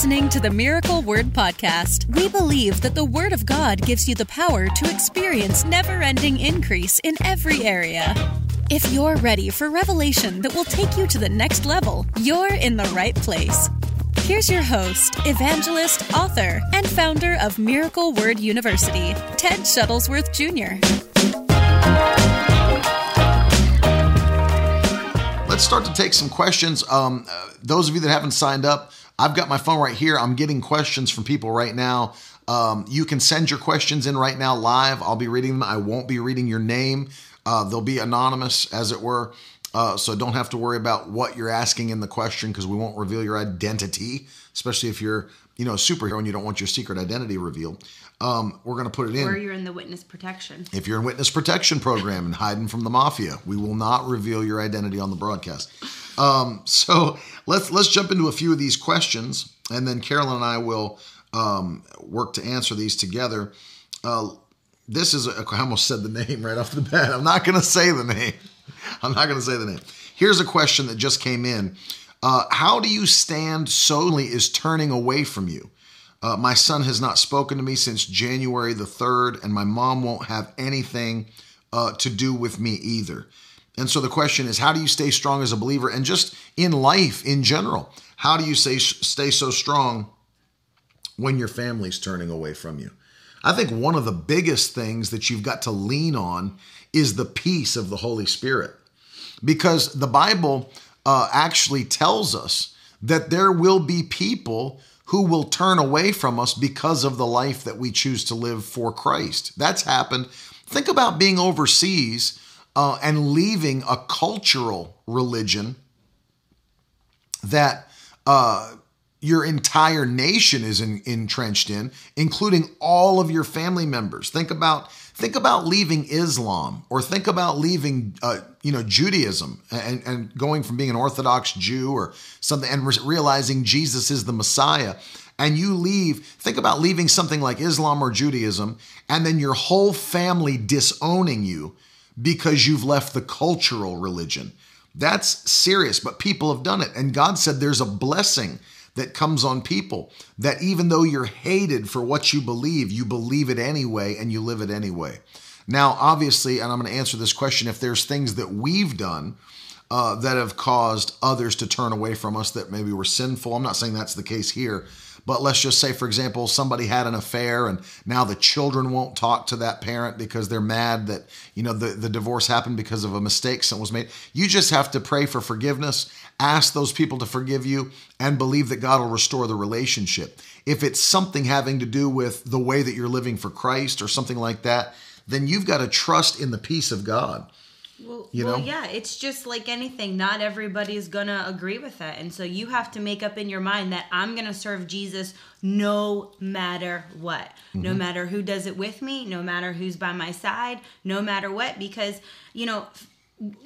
listening to the Miracle Word Podcast. We believe that the Word of God gives you the power to experience never ending increase in every area. If you're ready for revelation that will take you to the next level, you're in the right place. Here's your host, evangelist, author, and founder of Miracle Word University, Ted Shuttlesworth Jr. Let's start to take some questions. Um, uh, those of you that haven't signed up, I've got my phone right here. I'm getting questions from people right now. Um, you can send your questions in right now live. I'll be reading them. I won't be reading your name. Uh, they'll be anonymous, as it were. Uh, so don't have to worry about what you're asking in the question because we won't reveal your identity, especially if you're, you know, a superhero and you don't want your secret identity revealed. Um, we're going to put it in. Or you're in the witness protection. If you're in witness protection program and hiding from the mafia, we will not reveal your identity on the broadcast. Um, so let's let's jump into a few of these questions, and then Carolyn and I will um, work to answer these together. Uh, this is a, I almost said the name right off the bat. I'm not going to say the name. I'm not going to say the name. Here's a question that just came in. Uh, how do you stand solely is turning away from you? Uh, my son has not spoken to me since January the 3rd, and my mom won't have anything uh, to do with me either. And so the question is, how do you stay strong as a believer and just in life in general? How do you stay, stay so strong when your family's turning away from you? I think one of the biggest things that you've got to lean on is the peace of the Holy Spirit. Because the Bible uh, actually tells us that there will be people who will turn away from us because of the life that we choose to live for Christ. That's happened. Think about being overseas uh, and leaving a cultural religion that uh, your entire nation is in, entrenched in, including all of your family members. Think about think about leaving Islam, or think about leaving, uh, you know, Judaism, and, and going from being an Orthodox Jew or something, and re- realizing Jesus is the Messiah. And you leave. Think about leaving something like Islam or Judaism, and then your whole family disowning you because you've left the cultural religion. That's serious, but people have done it. And God said there's a blessing that comes on people that even though you're hated for what you believe, you believe it anyway and you live it anyway. Now, obviously, and I'm going to answer this question if there's things that we've done uh, that have caused others to turn away from us that maybe were sinful, I'm not saying that's the case here. But let's just say, for example, somebody had an affair and now the children won't talk to that parent because they're mad that, you know, the, the divorce happened because of a mistake that was made. You just have to pray for forgiveness, ask those people to forgive you, and believe that God will restore the relationship. If it's something having to do with the way that you're living for Christ or something like that, then you've got to trust in the peace of God. Well, you know? well, yeah, it's just like anything. Not everybody's gonna agree with that, and so you have to make up in your mind that I'm gonna serve Jesus no matter what, mm-hmm. no matter who does it with me, no matter who's by my side, no matter what, because you know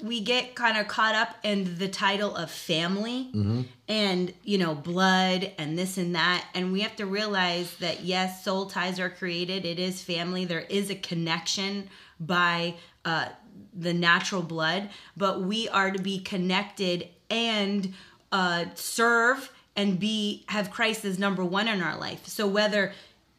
we get kind of caught up in the title of family mm-hmm. and you know blood and this and that and we have to realize that yes soul ties are created it is family there is a connection by uh, the natural blood, but we are to be connected and uh, serve and be have Christ as number one in our life. So whether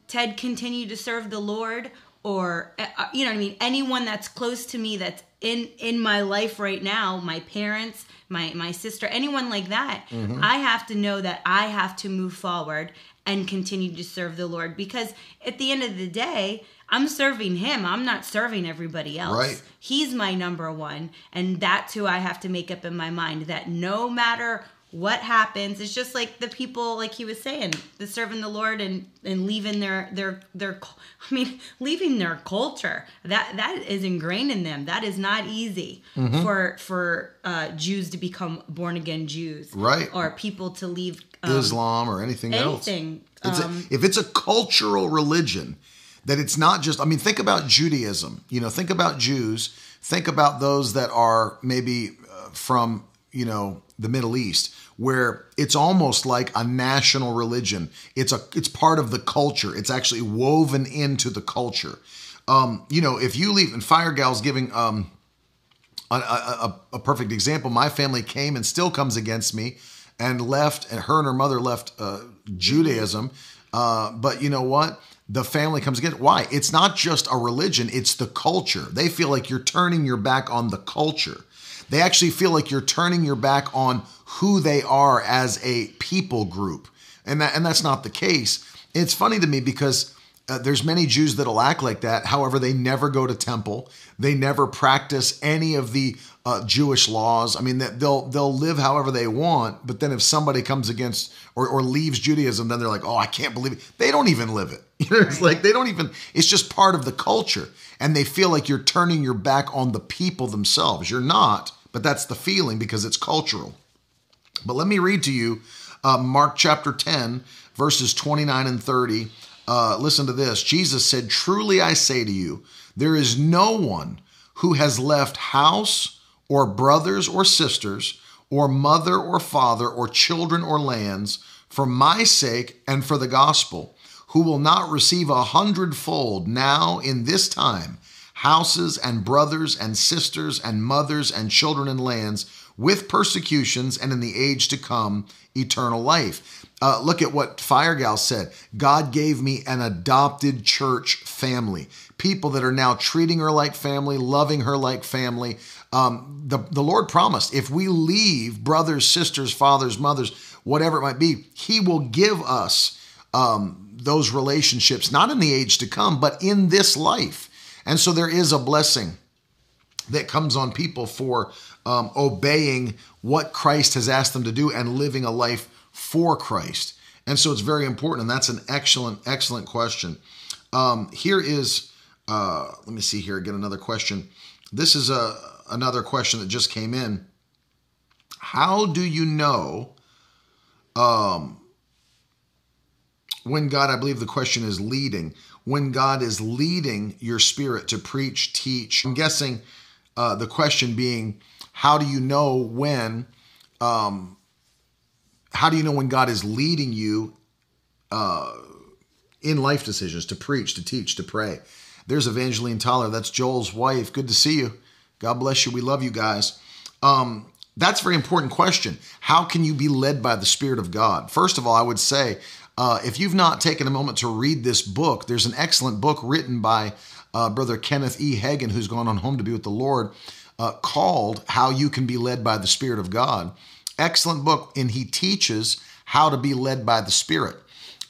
Ted continue to serve the Lord or uh, uh, you know what I mean, anyone that's close to me that's in in my life right now, my parents, my my sister, anyone like that, mm-hmm. I have to know that I have to move forward and continue to serve the Lord because at the end of the day, I'm serving him. I'm not serving everybody else. Right. He's my number one. And that's who I have to make up in my mind that no matter what happens, it's just like the people, like he was saying, the serving the Lord and, and leaving their, their, their, I mean, leaving their culture that, that is ingrained in them. That is not easy mm-hmm. for, for uh, Jews to become born again Jews. Right. Or people to leave um, Islam or anything, anything else. Um, if it's a cultural religion, that it's not just, I mean, think about Judaism, you know, think about Jews, think about those that are maybe uh, from, you know, the Middle East, where it's almost like a national religion. It's a, it's part of the culture. It's actually woven into the culture. Um, you know, if you leave, and Fire Gal's giving, um, a, a, a, perfect example. My family came and still comes against me and left, and her and her mother left uh, Judaism. Uh, but you know what? The family comes again. Why? It's not just a religion, it's the culture. They feel like you're turning your back on the culture. They actually feel like you're turning your back on who they are as a people group. And that and that's not the case. It's funny to me because uh, there's many Jews that'll act like that. However, they never go to temple. They never practice any of the uh, Jewish laws. I mean, they'll they'll live however they want. But then if somebody comes against or, or leaves Judaism, then they're like, oh, I can't believe it. They don't even live it. You know, it's like they don't even. It's just part of the culture, and they feel like you're turning your back on the people themselves. You're not, but that's the feeling because it's cultural. But let me read to you uh, Mark chapter 10, verses 29 and 30. Uh, listen to this. Jesus said, Truly I say to you, there is no one who has left house or brothers or sisters or mother or father or children or lands for my sake and for the gospel, who will not receive a hundredfold now in this time houses and brothers and sisters and mothers and children and lands with persecutions and in the age to come eternal life. Uh, look at what Firegal said. God gave me an adopted church family, people that are now treating her like family, loving her like family. Um, the, the Lord promised if we leave brothers, sisters, fathers, mothers, whatever it might be, He will give us um, those relationships, not in the age to come, but in this life. And so there is a blessing that comes on people for um, obeying what Christ has asked them to do and living a life for Christ. And so it's very important. And that's an excellent, excellent question. Um, here is, uh, let me see here, get another question. This is a, another question that just came in. How do you know um, when God, I believe the question is leading, when God is leading your spirit to preach, teach? I'm guessing uh, the question being, how do you know when um, how do you know when God is leading you uh, in life decisions to preach, to teach, to pray? There's Evangeline Toller. That's Joel's wife. Good to see you. God bless you. We love you guys. Um, that's a very important question. How can you be led by the Spirit of God? First of all, I would say uh, if you've not taken a moment to read this book, there's an excellent book written by uh, Brother Kenneth E. Hagin, who's gone on home to be with the Lord uh, called How You Can Be Led by the Spirit of God. Excellent book, and he teaches how to be led by the Spirit.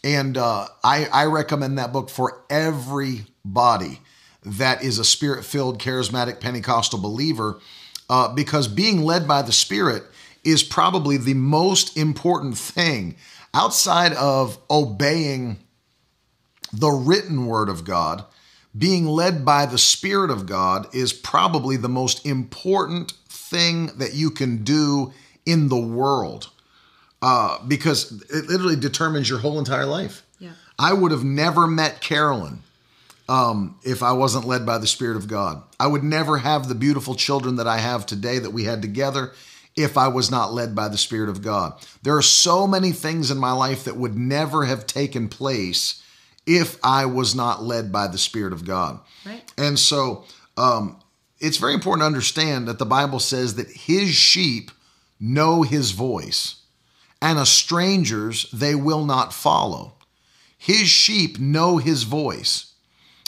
And uh, I, I recommend that book for everybody that is a spirit filled, charismatic Pentecostal believer uh, because being led by the Spirit is probably the most important thing outside of obeying the written word of God being led by the Spirit of God is probably the most important thing that you can do in the world uh, because it literally determines your whole entire life. Yeah. I would have never met Carolyn um, if I wasn't led by the Spirit of God. I would never have the beautiful children that I have today that we had together if I was not led by the Spirit of God. There are so many things in my life that would never have taken place if I was not led by the Spirit of God. Right. And so um, it's very important to understand that the Bible says that his sheep know his voice, and a stranger's they will not follow. His sheep know his voice,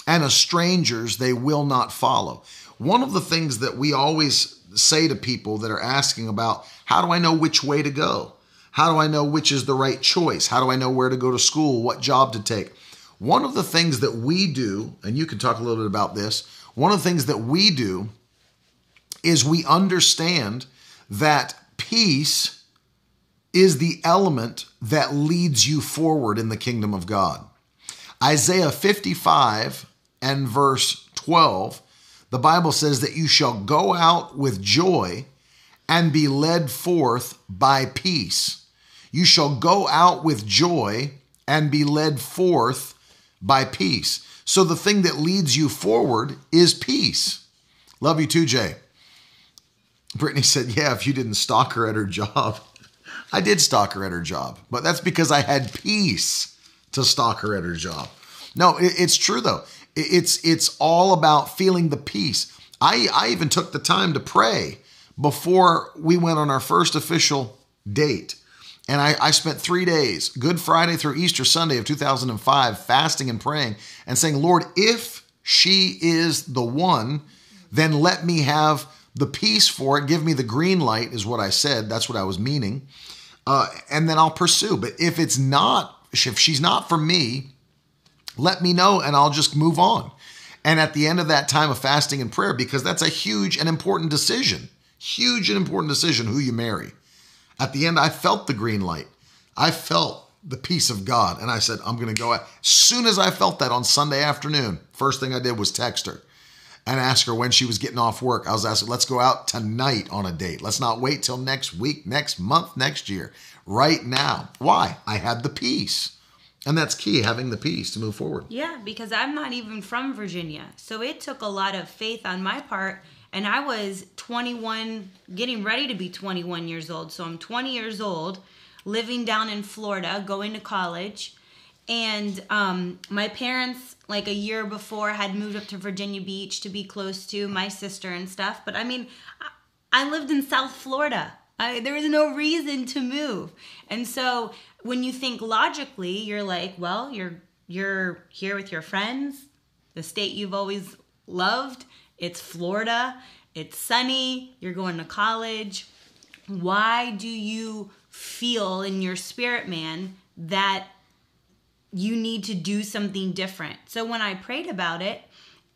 and a stranger's they will not follow. One of the things that we always say to people that are asking about how do I know which way to go? How do I know which is the right choice? How do I know where to go to school? What job to take? One of the things that we do, and you can talk a little bit about this, one of the things that we do is we understand that peace is the element that leads you forward in the kingdom of God. Isaiah 55 and verse 12, the Bible says that you shall go out with joy and be led forth by peace. You shall go out with joy and be led forth by peace. So the thing that leads you forward is peace. Love you too, Jay. Brittany said, Yeah, if you didn't stalk her at her job. I did stalk her at her job, but that's because I had peace to stalk her at her job. No, it's true though. It's it's all about feeling the peace. I, I even took the time to pray before we went on our first official date. And I, I spent three days, Good Friday through Easter Sunday of 2005, fasting and praying and saying, Lord, if she is the one, then let me have the peace for it. Give me the green light, is what I said. That's what I was meaning. Uh, and then I'll pursue. But if it's not, if she's not for me, let me know and I'll just move on. And at the end of that time of fasting and prayer, because that's a huge and important decision, huge and important decision who you marry. At the end, I felt the green light. I felt the peace of God. And I said, I'm going to go. As soon as I felt that on Sunday afternoon, first thing I did was text her and ask her when she was getting off work. I was asking, let's go out tonight on a date. Let's not wait till next week, next month, next year. Right now. Why? I had the peace. And that's key, having the peace to move forward. Yeah, because I'm not even from Virginia. So it took a lot of faith on my part and I was 21, getting ready to be 21 years old. So I'm 20 years old, living down in Florida, going to college. And um, my parents, like a year before, had moved up to Virginia Beach to be close to my sister and stuff. But I mean, I lived in South Florida. I, there was no reason to move. And so when you think logically, you're like, well, you're you're here with your friends, the state you've always loved it's Florida, it's sunny, you're going to college. Why do you feel in your spirit, man, that you need to do something different? So when I prayed about it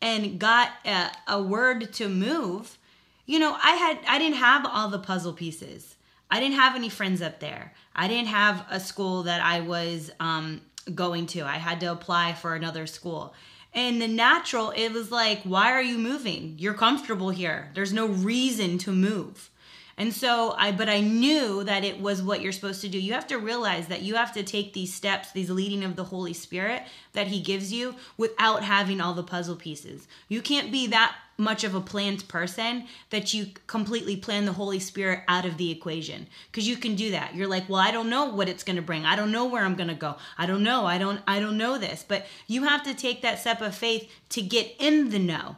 and got a, a word to move, you know, I had I didn't have all the puzzle pieces. I didn't have any friends up there. I didn't have a school that I was um, going to. I had to apply for another school. And the natural, it was like, why are you moving? You're comfortable here. There's no reason to move. And so I, but I knew that it was what you're supposed to do. You have to realize that you have to take these steps, these leading of the Holy Spirit that He gives you without having all the puzzle pieces. You can't be that much of a planned person that you completely plan the Holy Spirit out of the equation. Because you can do that. You're like, well, I don't know what it's gonna bring. I don't know where I'm gonna go. I don't know. I don't I don't know this. But you have to take that step of faith to get in the know.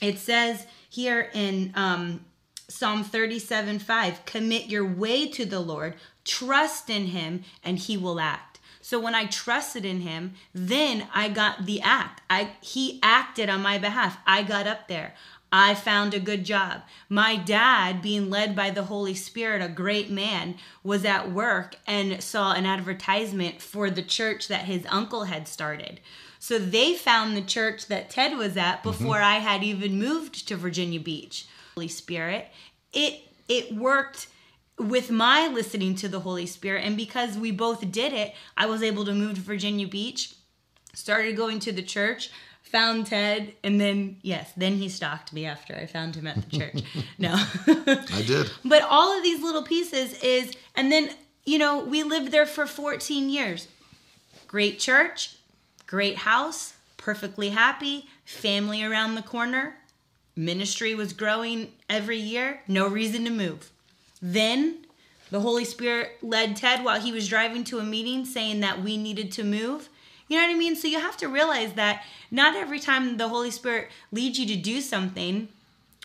It says here in um Psalm 37 5, commit your way to the Lord, trust in him, and he will act. So when I trusted in him, then I got the act. I he acted on my behalf. I got up there. I found a good job. My dad, being led by the Holy Spirit, a great man, was at work and saw an advertisement for the church that his uncle had started. So they found the church that Ted was at mm-hmm. before mm-hmm. I had even moved to Virginia Beach. Holy Spirit. It it worked with my listening to the Holy Spirit and because we both did it, I was able to move to Virginia Beach, started going to the church, found Ted, and then yes, then he stalked me after I found him at the church. no. I did. But all of these little pieces is and then, you know, we lived there for 14 years. Great church, great house, perfectly happy, family around the corner, Ministry was growing every year, no reason to move. Then the Holy Spirit led Ted while he was driving to a meeting saying that we needed to move. You know what I mean? So you have to realize that not every time the Holy Spirit leads you to do something,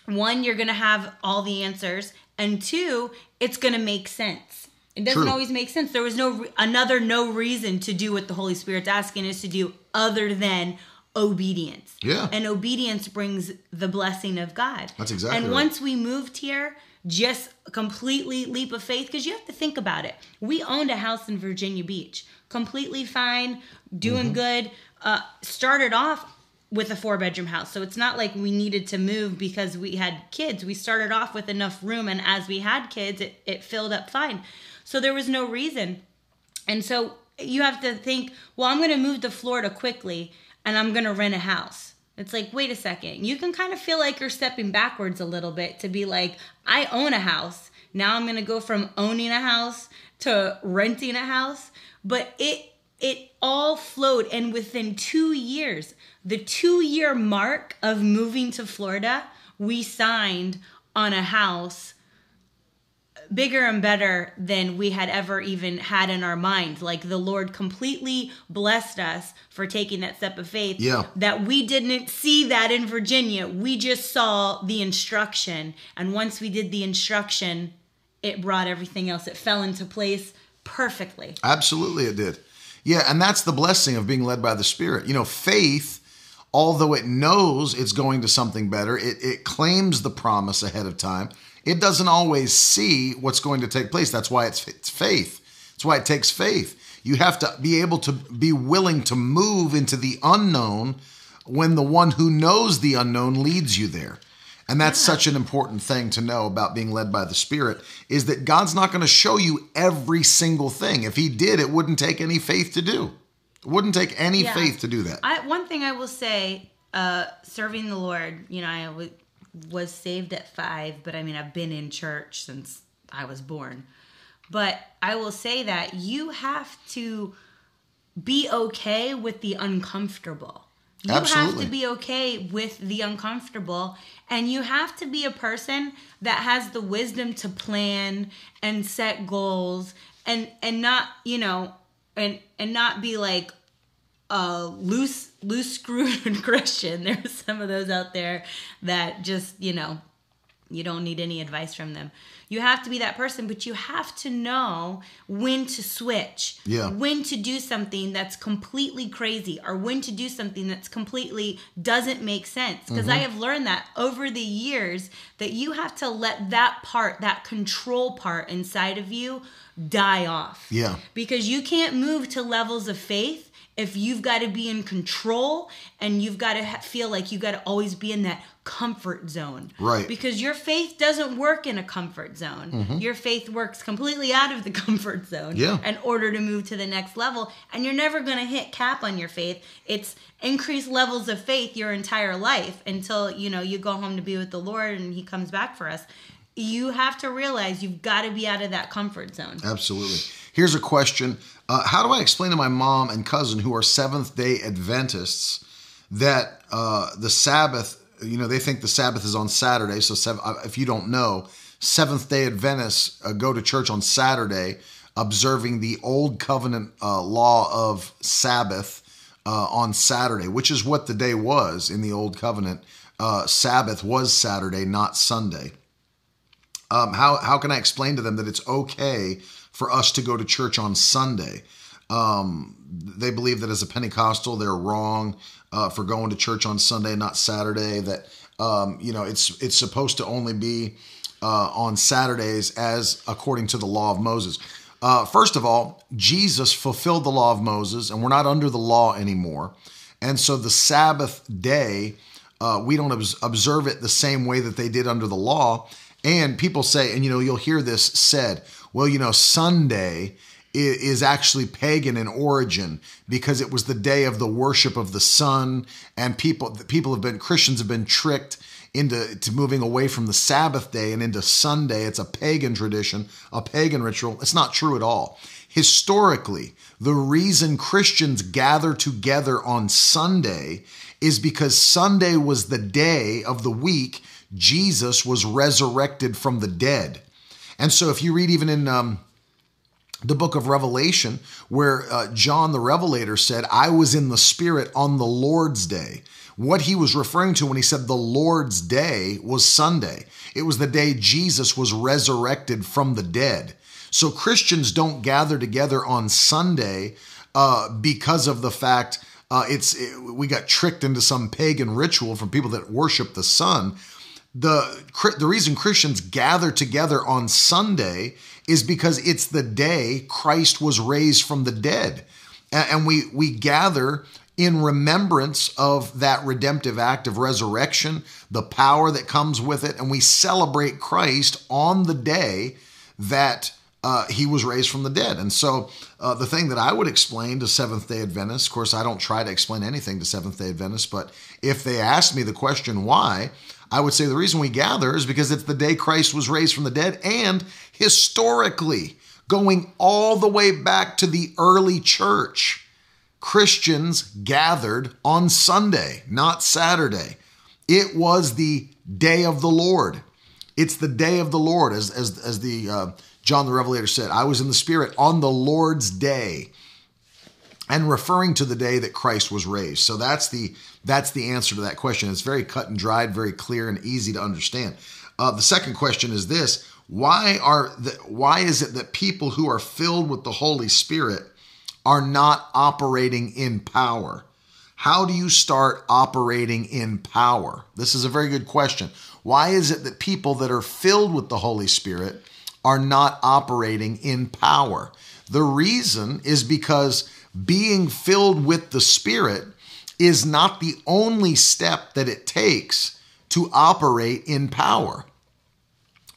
one, you're going to have all the answers, and two, it's going to make sense. It doesn't True. always make sense. There was no another no reason to do what the Holy Spirit's asking us to do other than obedience. Yeah. And obedience brings the blessing of God. That's exactly. And right. once we moved here, just completely leap of faith because you have to think about it. We owned a house in Virginia Beach, completely fine, doing mm-hmm. good. Uh, started off with a four bedroom house. So it's not like we needed to move because we had kids. We started off with enough room, and as we had kids, it, it filled up fine. So there was no reason. And so you have to think, well, I'm going to move to Florida quickly and I'm going to rent a house. It's like, wait a second. You can kind of feel like you're stepping backwards a little bit to be like, I own a house. Now I'm going to go from owning a house to renting a house. But it it all flowed and within 2 years, the 2 year mark of moving to Florida, we signed on a house bigger and better than we had ever even had in our mind. Like the Lord completely blessed us for taking that step of faith. Yeah. That we didn't see that in Virginia. We just saw the instruction. And once we did the instruction, it brought everything else. It fell into place perfectly. Absolutely, it did. Yeah, and that's the blessing of being led by the Spirit. You know, faith, although it knows it's going to something better, it, it claims the promise ahead of time. It doesn't always see what's going to take place. That's why it's, it's faith. That's why it takes faith. You have to be able to be willing to move into the unknown when the one who knows the unknown leads you there. And that's yeah. such an important thing to know about being led by the Spirit is that God's not going to show you every single thing. If He did, it wouldn't take any faith to do. It wouldn't take any yeah. faith to do that. I, one thing I will say, uh, serving the Lord, you know, I w- was saved at five, but I mean, I've been in church since I was born. But I will say that you have to be okay with the uncomfortable. You Absolutely. have to be okay with the uncomfortable and you have to be a person that has the wisdom to plan and set goals and and not, you know, and and not be like a loose loose screwed Christian. There's some of those out there that just, you know, you don't need any advice from them. You have to be that person, but you have to know when to switch. Yeah. When to do something that's completely crazy or when to do something that's completely doesn't make sense. Because mm-hmm. I have learned that over the years that you have to let that part, that control part inside of you die off. Yeah. Because you can't move to levels of faith if you've got to be in control and you've got to ha- feel like you got to always be in that comfort zone. Right. Because your faith doesn't work in a comfort zone. Mm-hmm. Your faith works completely out of the comfort zone yeah. in order to move to the next level. And you're never going to hit cap on your faith. It's increased levels of faith your entire life until, you know, you go home to be with the Lord and he comes back for us. You have to realize you've got to be out of that comfort zone. Absolutely. Here's a question uh, How do I explain to my mom and cousin who are Seventh day Adventists that uh, the Sabbath you know, they think the Sabbath is on Saturday. So seven, uh, if you don't know, Seventh day Adventists uh, go to church on Saturday, observing the old covenant uh, law of Sabbath uh, on Saturday, which is what the day was in the old covenant. Sabbath was Saturday, not Sunday. Um, how, how can I explain to them that it's okay for us to go to church on Sunday? Um, they believe that as a Pentecostal, they're wrong uh, for going to church on Sunday, not Saturday. That um, you know, it's it's supposed to only be uh, on Saturdays as according to the law of Moses. Uh, first of all, Jesus fulfilled the law of Moses, and we're not under the law anymore. And so the Sabbath day, uh, we don't observe it the same way that they did under the law. And people say, and you know, you'll hear this said, well, you know, Sunday is actually pagan in origin because it was the day of the worship of the sun and people people have been Christians have been tricked into to moving away from the Sabbath day and into Sunday. It's a pagan tradition a pagan ritual. It's not true at all. Historically the reason Christians gather together on Sunday is because Sunday was the day of the week Jesus was resurrected from the dead and so if you read even in um, the book of Revelation, where uh, John the Revelator said, I was in the Spirit on the Lord's day. What he was referring to when he said the Lord's day was Sunday. It was the day Jesus was resurrected from the dead. So Christians don't gather together on Sunday uh, because of the fact uh, it's it, we got tricked into some pagan ritual from people that worship the sun. The the reason Christians gather together on Sunday is because it's the day Christ was raised from the dead. And we, we gather in remembrance of that redemptive act of resurrection, the power that comes with it, and we celebrate Christ on the day that uh, he was raised from the dead. And so, uh, the thing that I would explain to Seventh day Adventists, of course, I don't try to explain anything to Seventh day Adventists, but if they ask me the question why, I would say the reason we gather is because it's the day Christ was raised from the dead, and historically, going all the way back to the early church, Christians gathered on Sunday, not Saturday. It was the day of the Lord. It's the day of the Lord, as, as, as the uh, John the Revelator said. I was in the Spirit on the Lord's day and referring to the day that Christ was raised. So that's the that's the answer to that question. It's very cut and dried, very clear, and easy to understand. Uh, the second question is this why are the, why is it that people who are filled with the Holy Spirit are not operating in power? How do you start operating in power? This is a very good question. Why is it that people that are filled with the Holy Spirit are not operating in power? The reason is because being filled with the Spirit is not the only step that it takes to operate in power.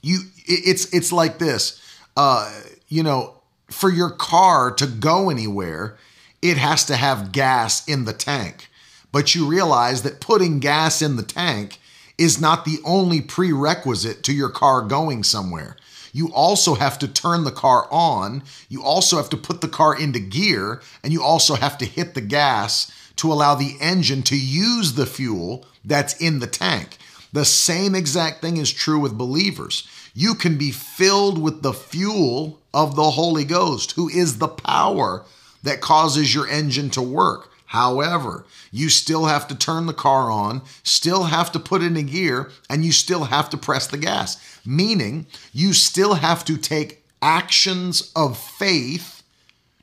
You, it's it's like this. Uh, you know, for your car to go anywhere, it has to have gas in the tank. But you realize that putting gas in the tank is not the only prerequisite to your car going somewhere. You also have to turn the car on. You also have to put the car into gear, and you also have to hit the gas to allow the engine to use the fuel that's in the tank. The same exact thing is true with believers. You can be filled with the fuel of the Holy Ghost, who is the power that causes your engine to work. However, you still have to turn the car on, still have to put in gear, and you still have to press the gas. Meaning, you still have to take actions of faith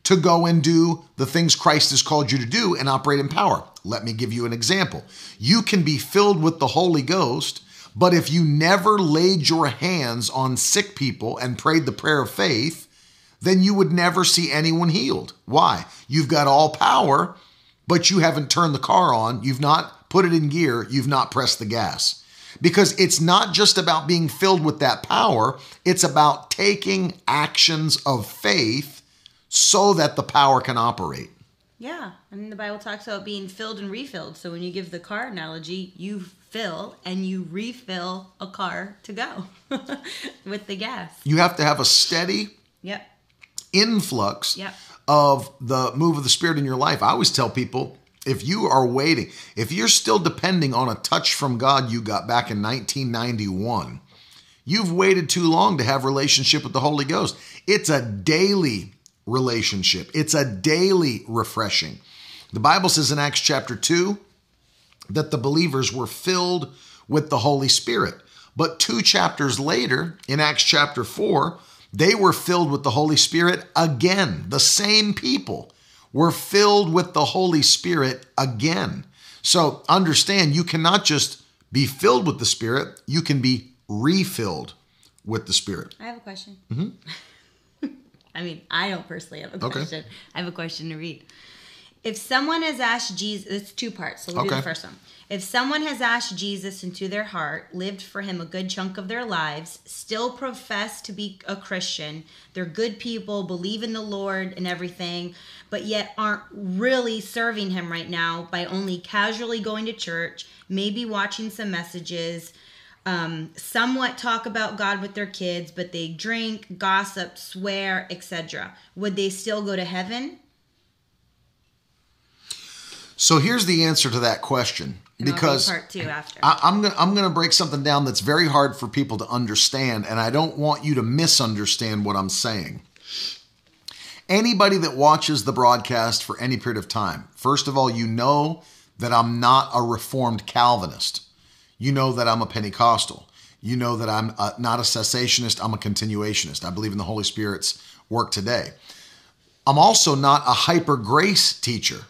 to go and do the things Christ has called you to do and operate in power. Let me give you an example. You can be filled with the Holy Ghost, but if you never laid your hands on sick people and prayed the prayer of faith, then you would never see anyone healed. Why? You've got all power, but you haven't turned the car on, you've not put it in gear, you've not pressed the gas. Because it's not just about being filled with that power, it's about taking actions of faith so that the power can operate. Yeah, and the Bible talks about being filled and refilled. So when you give the car analogy, you fill and you refill a car to go with the gas. You have to have a steady yep influx yep. of the move of the Spirit in your life. I always tell people if you are waiting, if you're still depending on a touch from God you got back in 1991, you've waited too long to have relationship with the Holy Ghost. It's a daily relationship. It's a daily refreshing. The Bible says in Acts chapter 2 that the believers were filled with the Holy Spirit. But two chapters later, in Acts chapter 4, they were filled with the Holy Spirit again. The same people were filled with the Holy Spirit again. So understand, you cannot just be filled with the Spirit, you can be refilled with the Spirit. I have a question. Mm-hmm. I mean, I don't personally have a question. Okay. I have a question to read. If someone has asked Jesus, it's two parts, so we'll okay. do the first one. If someone has asked Jesus into their heart, lived for him a good chunk of their lives, still profess to be a Christian, they're good people, believe in the Lord and everything, but yet aren't really serving him right now by only casually going to church, maybe watching some messages, um, somewhat talk about God with their kids, but they drink, gossip, swear, etc. Would they still go to heaven? So here's the answer to that question because part two after. I, am gonna I'm gonna break something down that's very hard for people to understand, and I don't want you to misunderstand what I'm saying. Anybody that watches the broadcast for any period of time, first of all, you know that I'm not a reformed Calvinist. You know that I'm a Pentecostal. You know that I'm a, not a cessationist, I'm a continuationist. I believe in the Holy Spirit's work today. I'm also not a hyper grace teacher.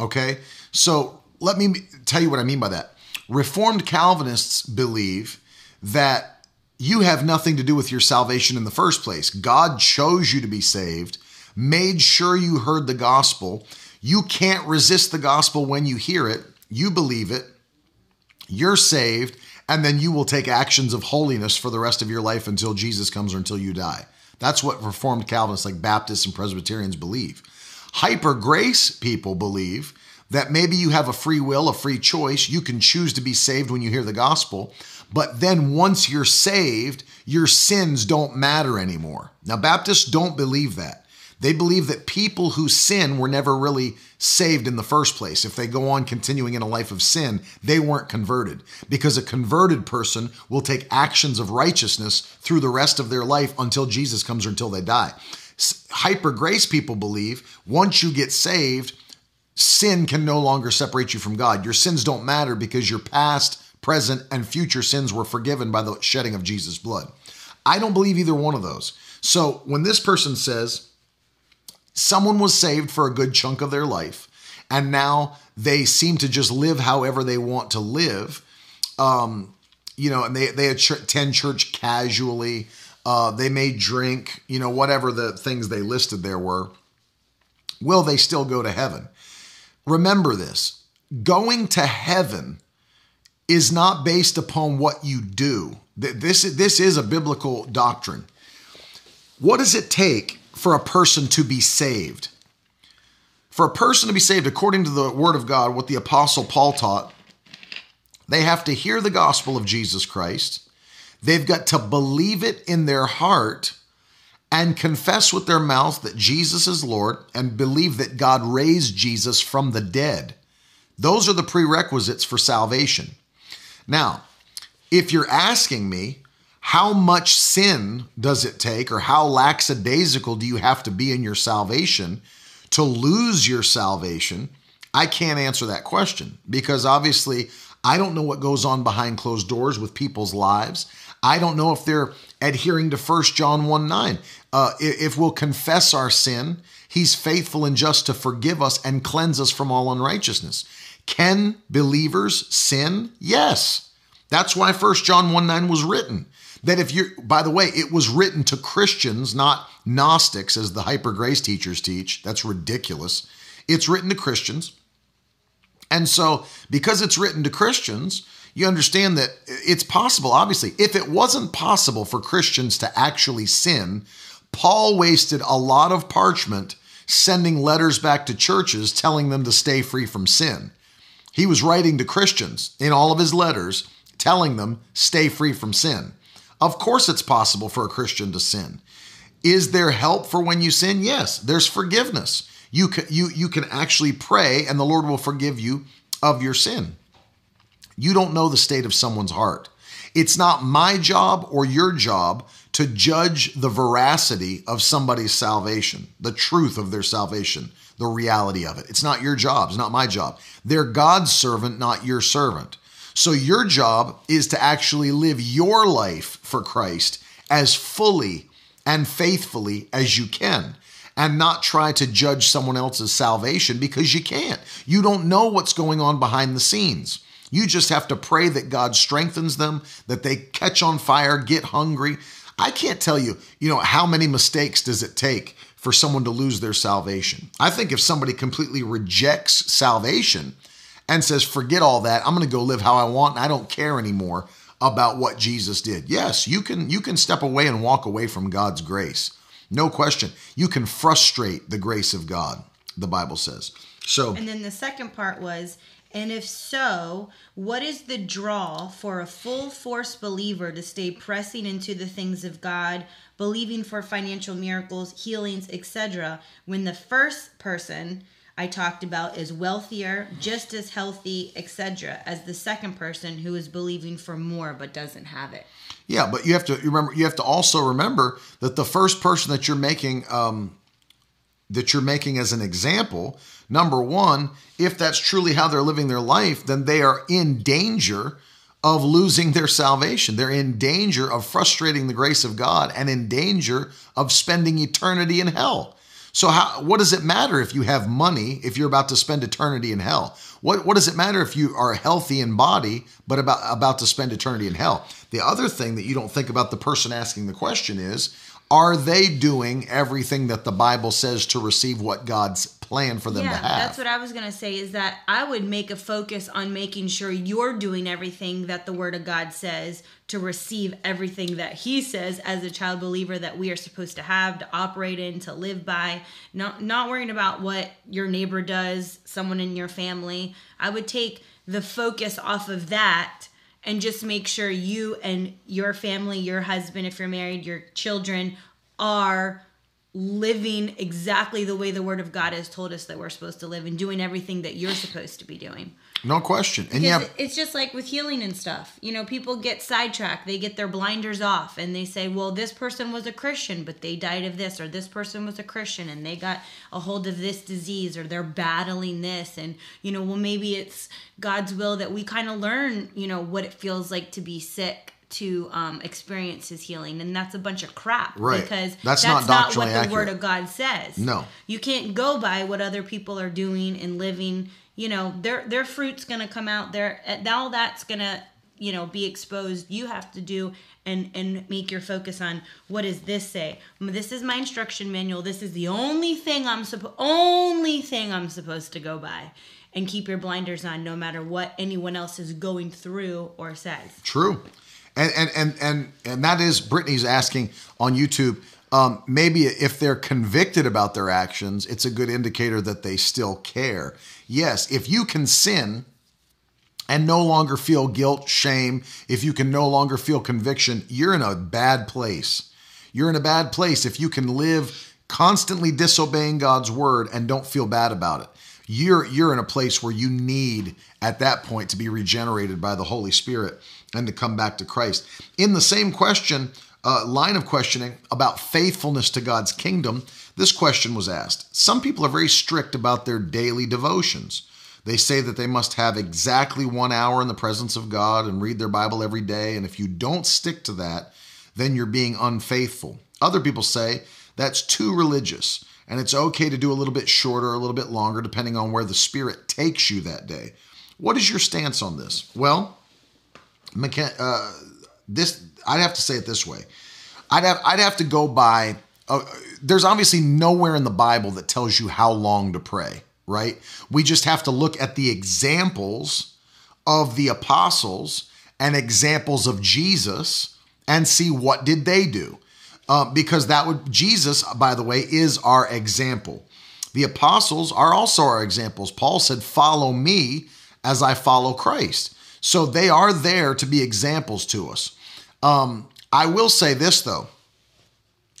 Okay? So let me tell you what I mean by that. Reformed Calvinists believe that you have nothing to do with your salvation in the first place. God chose you to be saved, made sure you heard the gospel. You can't resist the gospel when you hear it. You believe it. You're saved, and then you will take actions of holiness for the rest of your life until Jesus comes or until you die. That's what Reformed Calvinists like Baptists and Presbyterians believe. Hyper grace people believe that maybe you have a free will, a free choice. You can choose to be saved when you hear the gospel. But then once you're saved, your sins don't matter anymore. Now, Baptists don't believe that. They believe that people who sin were never really saved in the first place. If they go on continuing in a life of sin, they weren't converted because a converted person will take actions of righteousness through the rest of their life until Jesus comes or until they die. Hyper grace people believe once you get saved, sin can no longer separate you from God. Your sins don't matter because you're past present, and future sins were forgiven by the shedding of Jesus' blood. I don't believe either one of those. So when this person says someone was saved for a good chunk of their life, and now they seem to just live however they want to live, um, you know, and they they attend church casually. Uh, they may drink, you know, whatever the things they listed there were. Will they still go to heaven? Remember this going to heaven is not based upon what you do. This, this is a biblical doctrine. What does it take for a person to be saved? For a person to be saved, according to the Word of God, what the Apostle Paul taught, they have to hear the gospel of Jesus Christ. They've got to believe it in their heart and confess with their mouth that Jesus is Lord and believe that God raised Jesus from the dead. Those are the prerequisites for salvation. Now, if you're asking me, how much sin does it take, or how lackadaisical do you have to be in your salvation to lose your salvation? I can't answer that question because obviously I don't know what goes on behind closed doors with people's lives. I don't know if they're adhering to 1 John 1 9. Uh, if we'll confess our sin, he's faithful and just to forgive us and cleanse us from all unrighteousness. Can believers sin? Yes. That's why 1 John 1 9 was written. That if you're, by the way, it was written to Christians, not Gnostics, as the hyper grace teachers teach. That's ridiculous. It's written to Christians. And so, because it's written to Christians, you understand that it's possible, obviously. If it wasn't possible for Christians to actually sin, Paul wasted a lot of parchment sending letters back to churches telling them to stay free from sin. He was writing to Christians in all of his letters telling them, stay free from sin. Of course, it's possible for a Christian to sin. Is there help for when you sin? Yes, there's forgiveness. You can, you, you can actually pray and the Lord will forgive you of your sin. You don't know the state of someone's heart. It's not my job or your job to judge the veracity of somebody's salvation, the truth of their salvation, the reality of it. It's not your job. It's not my job. They're God's servant, not your servant. So your job is to actually live your life for Christ as fully and faithfully as you can and not try to judge someone else's salvation because you can't. You don't know what's going on behind the scenes. You just have to pray that God strengthens them, that they catch on fire, get hungry. I can't tell you, you know, how many mistakes does it take for someone to lose their salvation? I think if somebody completely rejects salvation, and says, forget all that. I'm going to go live how I want and I don't care anymore about what Jesus did. Yes, you can you can step away and walk away from God's grace. No question. You can frustrate the grace of God, the Bible says. So And then the second part was and if so, what is the draw for a full force believer to stay pressing into the things of God, believing for financial miracles, healings, etc., when the first person I talked about is wealthier, just as healthy, etc., as the second person who is believing for more but doesn't have it. Yeah, but you have to remember. You have to also remember that the first person that you're making um, that you're making as an example, number one, if that's truly how they're living their life, then they are in danger of losing their salvation. They're in danger of frustrating the grace of God and in danger of spending eternity in hell. So how, what does it matter if you have money if you're about to spend eternity in hell? What, what does it matter if you are healthy in body but about about to spend eternity in hell? The other thing that you don't think about the person asking the question is are they doing everything that the Bible says to receive what God's plan for them yeah, to have? That's what I was going to say is that I would make a focus on making sure you're doing everything that the Word of God says to receive everything that He says as a child believer that we are supposed to have, to operate in, to live by. Not, not worrying about what your neighbor does, someone in your family. I would take the focus off of that and just make sure you and your family, your husband, if you're married, your children are living exactly the way the word of God has told us that we're supposed to live and doing everything that you're supposed to be doing. No question. And yeah, it's just like with healing and stuff. You know, people get sidetracked. They get their blinders off and they say, "Well, this person was a Christian, but they died of this," or "This person was a Christian and they got a hold of this disease or they're battling this." And, you know, well maybe it's God's will that we kind of learn, you know, what it feels like to be sick to um, experience his healing, and that's a bunch of crap. Right. Because that's, that's not, not what the accurate. Word of God says. No. You can't go by what other people are doing and living. You know, their their fruit's gonna come out there. All that's gonna you know be exposed. You have to do and and make your focus on what does this say. This is my instruction manual. This is the only thing I'm supposed only thing I'm supposed to go by and keep your blinders on no matter what anyone else is going through or says. True. And and and and, and that is Brittany's asking on YouTube. Um, maybe if they're convicted about their actions, it's a good indicator that they still care. Yes, if you can sin and no longer feel guilt, shame, if you can no longer feel conviction, you're in a bad place. You're in a bad place if you can live constantly disobeying God's word and don't feel bad about it. You're you're in a place where you need at that point to be regenerated by the Holy Spirit and to come back to Christ. In the same question, uh, line of questioning about faithfulness to God's kingdom, this question was asked. Some people are very strict about their daily devotions. They say that they must have exactly one hour in the presence of God and read their Bible every day. And if you don't stick to that, then you're being unfaithful. Other people say that's too religious and it's okay to do a little bit shorter, a little bit longer, depending on where the Spirit takes you that day. What is your stance on this? Well, uh, this I'd have to say it this way. I'd have I'd have to go by. Uh, there's obviously nowhere in the Bible that tells you how long to pray, right? We just have to look at the examples of the apostles and examples of Jesus and see what did they do. Uh, because that would Jesus, by the way, is our example. The apostles are also our examples. Paul said, "Follow me as I follow Christ." So they are there to be examples to us. Um, I will say this though.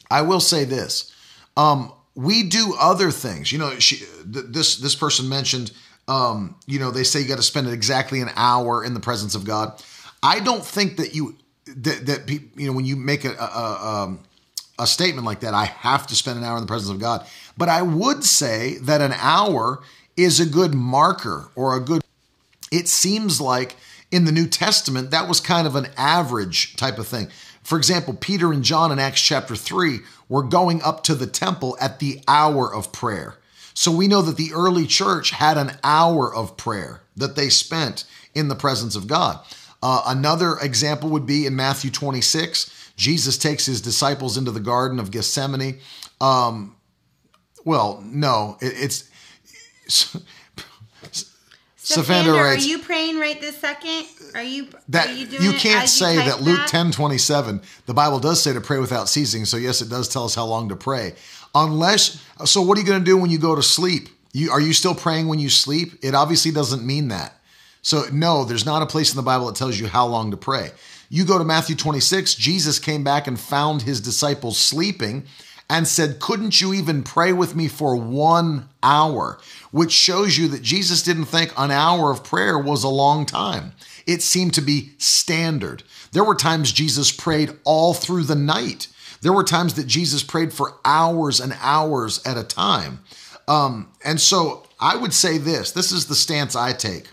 I will say this. Um, we do other things. You know, she, th- this this person mentioned. Um, you know, they say you got to spend exactly an hour in the presence of God. I don't think that you that that you know when you make a, a, um, a statement like that, I have to spend an hour in the presence of God. But I would say that an hour is a good marker or a good. It seems like in the New Testament, that was kind of an average type of thing. For example, Peter and John in Acts chapter 3 were going up to the temple at the hour of prayer. So we know that the early church had an hour of prayer that they spent in the presence of God. Uh, another example would be in Matthew 26. Jesus takes his disciples into the Garden of Gethsemane. Um, well, no, it, it's Savannah, are you praying right this second? Are you that are you, you can't say you that Luke ten twenty seven. The Bible does say to pray without ceasing. So yes, it does tell us how long to pray. Unless, so what are you going to do when you go to sleep? You are you still praying when you sleep? It obviously doesn't mean that. So no, there's not a place in the Bible that tells you how long to pray. You go to Matthew 26, Jesus came back and found his disciples sleeping and said, Couldn't you even pray with me for one hour? Which shows you that Jesus didn't think an hour of prayer was a long time. It seemed to be standard. There were times Jesus prayed all through the night. There were times that Jesus prayed for hours and hours at a time. Um, and so I would say this this is the stance I take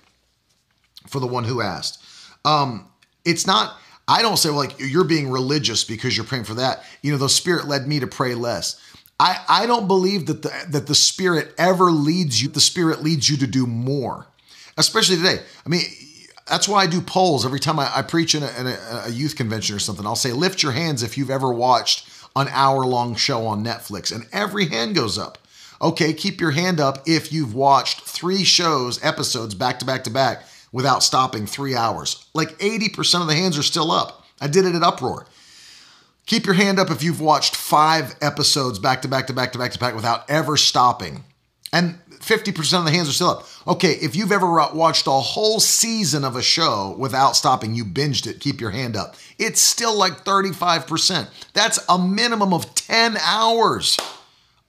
for the one who asked. Um, it's not I don't say, well, like, you're being religious because you're praying for that. You know, the Spirit led me to pray less. I, I don't believe that the, that the Spirit ever leads you, the Spirit leads you to do more, especially today. I mean, that's why I do polls every time I, I preach in, a, in a, a youth convention or something. I'll say, lift your hands if you've ever watched an hour long show on Netflix, and every hand goes up. Okay, keep your hand up if you've watched three shows, episodes back to back to back without stopping three hours. Like 80% of the hands are still up. I did it at Uproar. Keep your hand up if you've watched five episodes back to back to back to back to back without ever stopping. And 50% of the hands are still up. Okay, if you've ever watched a whole season of a show without stopping, you binged it, keep your hand up. It's still like 35%. That's a minimum of 10 hours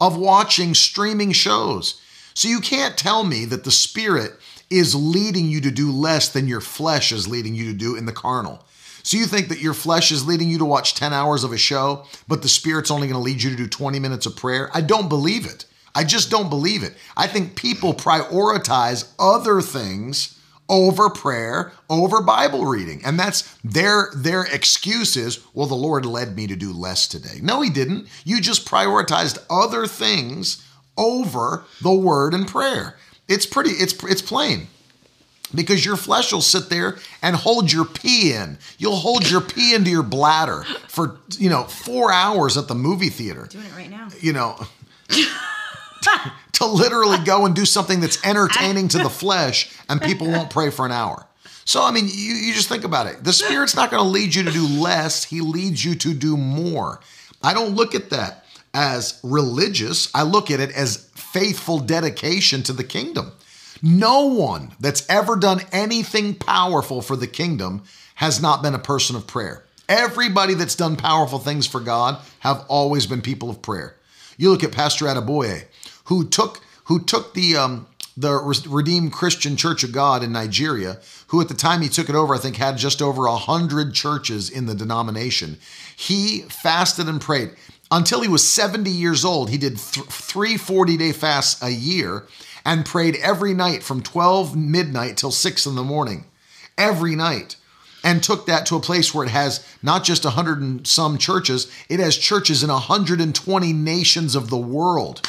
of watching streaming shows. So you can't tell me that the Spirit is leading you to do less than your flesh is leading you to do in the carnal. So you think that your flesh is leading you to watch 10 hours of a show, but the spirit's only going to lead you to do 20 minutes of prayer? I don't believe it. I just don't believe it. I think people prioritize other things over prayer, over Bible reading. And that's their their excuse is, well, the Lord led me to do less today. No, he didn't. You just prioritized other things over the word and prayer. It's pretty it's it's plain because your flesh will sit there and hold your pee in. You'll hold your pee into your bladder for, you know, four hours at the movie theater. Doing it right now. You know, to literally go and do something that's entertaining to the flesh and people won't pray for an hour. So, I mean, you, you just think about it. The Spirit's not going to lead you to do less, He leads you to do more. I don't look at that as religious, I look at it as faithful dedication to the kingdom. No one that's ever done anything powerful for the kingdom has not been a person of prayer. Everybody that's done powerful things for God have always been people of prayer. You look at Pastor Adeboye, who took who took the um, the Redeemed Christian Church of God in Nigeria, who at the time he took it over, I think had just over a hundred churches in the denomination. He fasted and prayed until he was 70 years old. He did th- three 40 day fasts a year and prayed every night from 12 midnight till 6 in the morning. Every night. And took that to a place where it has not just 100 and some churches, it has churches in 120 nations of the world.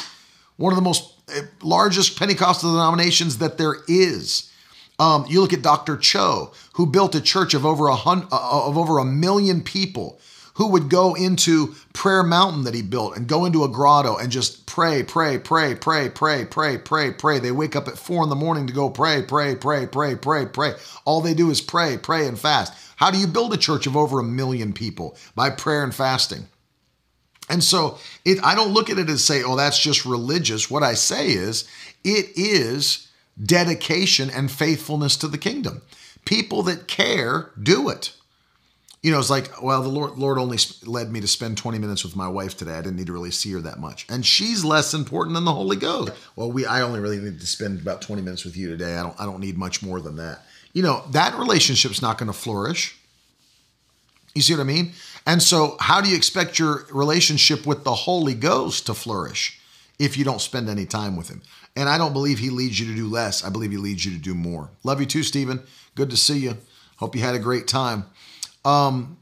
One of the most eh, largest Pentecostal denominations that there is. Um, you look at Dr. Cho, who built a church of over a hun- uh, of over a million people who would go into Prayer Mountain that he built and go into a grotto and just pray, pray, pray, pray, pray, pray, pray, pray. They wake up at four in the morning to go pray, pray, pray, pray, pray, pray. All they do is pray, pray, and fast. How do you build a church of over a million people? By prayer and fasting. And so it, I don't look at it and say, oh, that's just religious. What I say is, it is dedication and faithfulness to the kingdom. People that care do it you know, it's like, well, the Lord, Lord only led me to spend 20 minutes with my wife today. I didn't need to really see her that much. And she's less important than the Holy Ghost. Well, we, I only really need to spend about 20 minutes with you today. I don't, I don't need much more than that. You know, that relationship's not going to flourish. You see what I mean? And so, how do you expect your relationship with the Holy Ghost to flourish if you don't spend any time with Him? And I don't believe He leads you to do less. I believe He leads you to do more. Love you too, Stephen. Good to see you. Hope you had a great time. Um,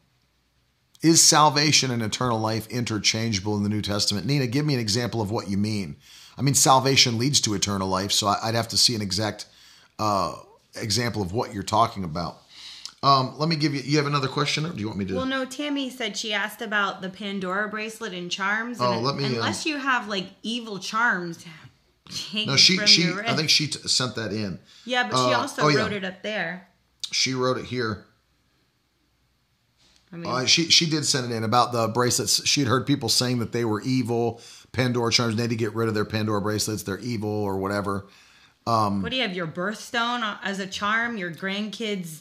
is salvation and eternal life interchangeable in the New Testament? Nina, give me an example of what you mean. I mean, salvation leads to eternal life, so I'd have to see an exact uh, example of what you're talking about. Um, let me give you. You have another question? Or do you want me to? Well, no. Tammy said she asked about the Pandora bracelet and charms. And oh, let me. Unless um, you have like evil charms. No, she she. I think she t- sent that in. Yeah, but she uh, also oh, wrote yeah. it up there. She wrote it here. I mean, uh, she she did send it in about the bracelets. She had heard people saying that they were evil Pandora charms. They had to get rid of their Pandora bracelets. They're evil or whatever. Um, what do you have? Your birthstone as a charm. Your grandkids.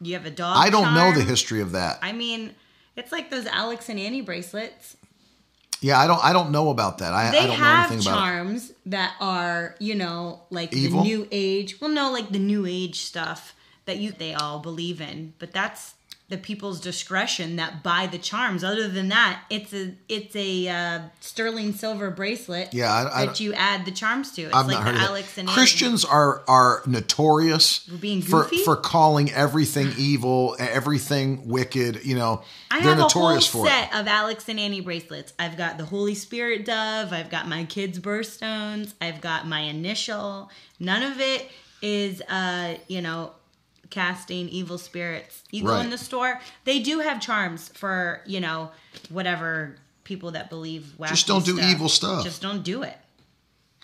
You have a dog. I don't charm? know the history of that. I mean, it's like those Alex and Ani bracelets. Yeah, I don't. I don't know about that. I, they I don't have know anything charms about that are, you know, like Evil? the new age. Well, no, like the new age stuff that you they all believe in. But that's the people's discretion that buy the charms. Other than that, it's a it's a uh, sterling silver bracelet. Yeah, I, I, that you add the charms to. It's I've like not heard Alex and Christians are are notorious for for calling everything evil, everything wicked. You know, I they're have notorious a whole for set it. of Alex and Ani bracelets. I've got the Holy Spirit dove. I've got my kids' birthstones. I've got my initial. None of it is, uh, you know, casting evil spirits. You go in the store, they do have charms for, you know, whatever people that believe Just don't do stuff. evil stuff. Just don't do it.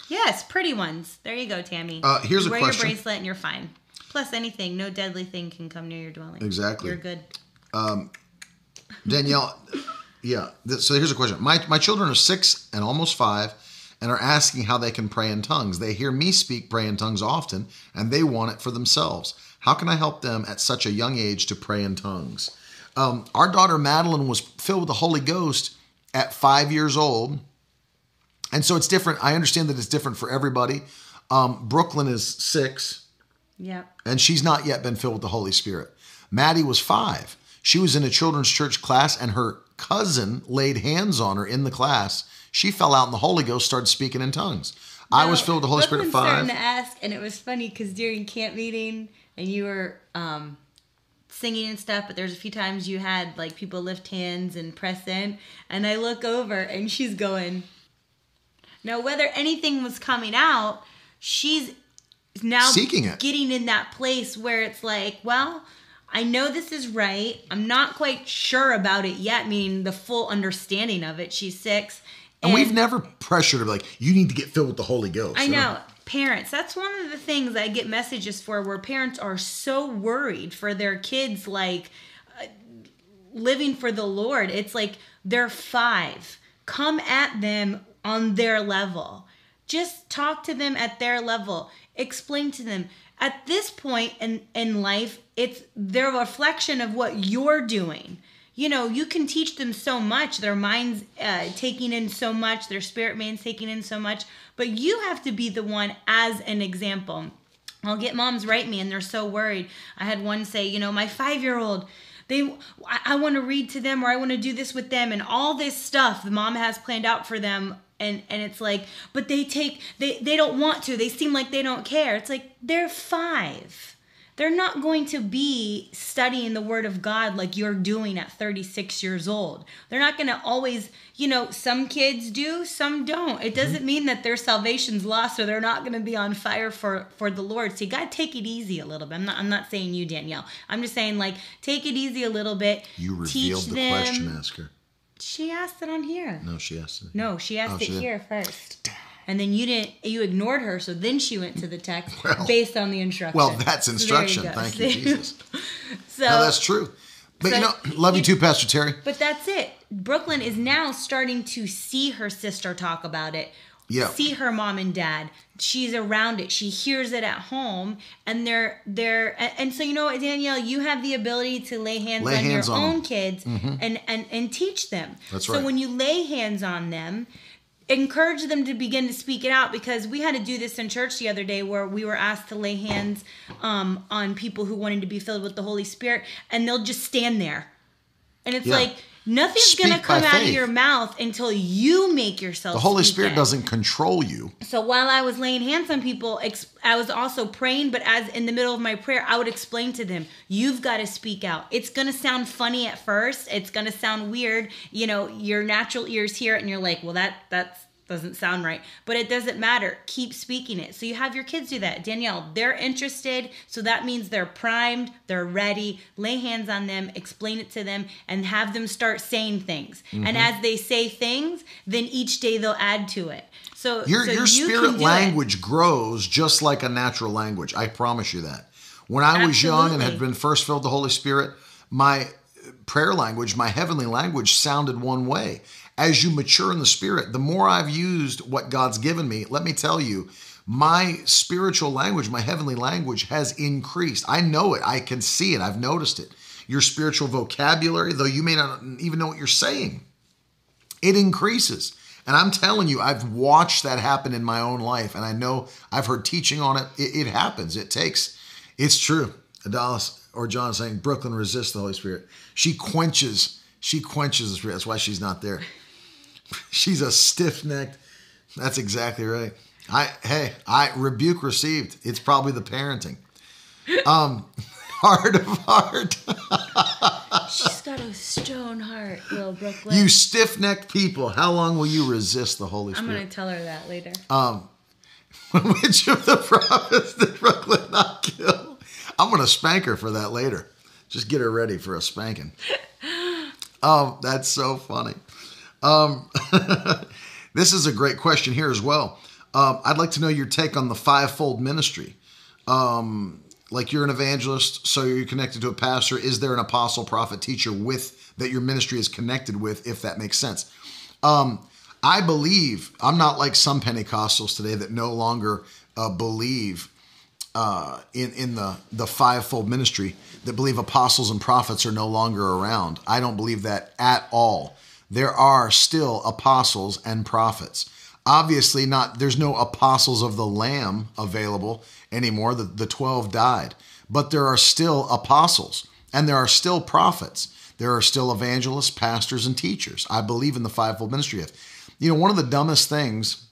Yes, pretty ones. There you go, Tammy. Uh, here's you a wear question. your bracelet and you're fine. Plus anything, no deadly thing can come near your dwelling. Exactly. You're good. Um, Danielle, yeah. So here's a question. My my children are six and almost five, and are asking how they can pray in tongues. They hear me speak pray in tongues often, and they want it for themselves. How can I help them at such a young age to pray in tongues? Um, our daughter Madeline was filled with the Holy Ghost at five years old. And so it's different. I understand that it's different for everybody. Um, Brooklyn is six, Yeah. And she's not yet been filled with the Holy Spirit. Maddie was five. She was in a children's church class, and her cousin laid hands on her in the class. She fell out in the Holy Ghost, started speaking in tongues. I was filled with the Holy Spirit at five. starting to ask, and it was funny because during camp meeting, and you were um, singing and stuff, but there's a few times you had like people lift hands and press in, and I look over and she's going. Now, whether anything was coming out, she's now Seeking it. getting in that place where it's like, well, I know this is right. I'm not quite sure about it yet, meaning the full understanding of it. She's six. And, we've never pressured her like you need to get filled with the Holy Ghost. I know. Parents, that's one of the things I get messages for where parents are so worried for their kids like uh, living for the Lord. It's like they're 5. Come at them on their level. Just talk to them at their level. Explain to them. At this point in in life, it's their reflection of what you're doing you know, you can teach them so much. Their minds uh, taking in so much, their spirit man's taking in so much, but you have to be the one as an example. I'll get moms write me and they're so worried. I had one say, you know, my five year old, they I, I want to read to them or I want to do this with them and all this stuff the mom has planned out for them and and it's like but they take they they don't want to they seem like they don't care it's like they're five they're not going to be studying the word of God like you're doing at 36 years old. They're not going to always, you know, some kids do, some don't. It mm-hmm. doesn't mean that their salvation's lost or they're not going to be on fire for for the Lord. So you got to take it easy a little bit. I'm not I'm not saying you Danielle. I'm just saying like take it easy a little bit. You revealed the them. question, asker. She asked it on here. No, she asked it. No, she asked oh, it she here first and then you didn't you ignored her so then she went to the text well, based on the instruction. well that's instruction so you thank you jesus. so no, that's true. But so, you know love you, you too pastor terry. But that's it. Brooklyn is now starting to see her sister talk about it yeah. see her mom and dad. She's around it. She hears it at home and they're they're and so you know what danielle? You have the ability to lay hands lay on hands your on own them. kids mm-hmm. and and and teach them. That's right. so when you lay hands on them encourage them to begin to speak it out because we had to do this in church the other day where we were asked to lay hands um, on people who wanted to be filled with the Holy Spirit and they'll just stand there. And it's yeah. like nothing's going to come out faith. of your mouth until you make yourself. The Holy Spirit it. doesn't control you. So while I was laying hands on people, I was also praying, but as in the middle of my prayer, I would explain to them, "You've got to speak out. It's going to sound funny at first. It's going to sound weird. You know, your natural ears hear it, and you're like, well, that that's." Doesn't sound right, but it doesn't matter. Keep speaking it. So you have your kids do that. Danielle, they're interested, so that means they're primed, they're ready. Lay hands on them, explain it to them, and have them start saying things. Mm-hmm. And as they say things, then each day they'll add to it. So your so your you spirit language it. grows just like a natural language. I promise you that. When I was young and had been first filled with the Holy Spirit, my prayer language, my heavenly language sounded one way as you mature in the spirit, the more I've used what God's given me, let me tell you, my spiritual language, my heavenly language has increased. I know it. I can see it. I've noticed it. Your spiritual vocabulary, though you may not even know what you're saying, it increases. And I'm telling you, I've watched that happen in my own life. And I know I've heard teaching on it. It, it happens. It takes, it's true. Adalis or John saying, Brooklyn resists the Holy Spirit. She quenches, she quenches the Spirit. That's why she's not there. She's a stiff necked. That's exactly right. I hey, I rebuke received. It's probably the parenting. Um, heart of heart. She's got a stone heart, little Brooklyn. You stiff necked people, how long will you resist the Holy Spirit? I'm gonna tell her that later. Um, which of the prophets did Brooklyn not kill? I'm gonna spank her for that later. Just get her ready for a spanking. Um, that's so funny. Um, this is a great question here as well. Um, I'd like to know your take on the fivefold ministry. Um, like you're an evangelist, so you're connected to a pastor. Is there an apostle, prophet, teacher with that your ministry is connected with, if that makes sense? Um, I believe I'm not like some Pentecostals today that no longer uh, believe uh, in in the the fivefold ministry that believe apostles and prophets are no longer around. I don't believe that at all there are still apostles and prophets. Obviously, not there's no apostles of the Lamb available anymore. The, the 12 died, but there are still apostles and there are still prophets. There are still evangelists, pastors, and teachers. I believe in the fivefold ministry gift. You know, one of the dumbest things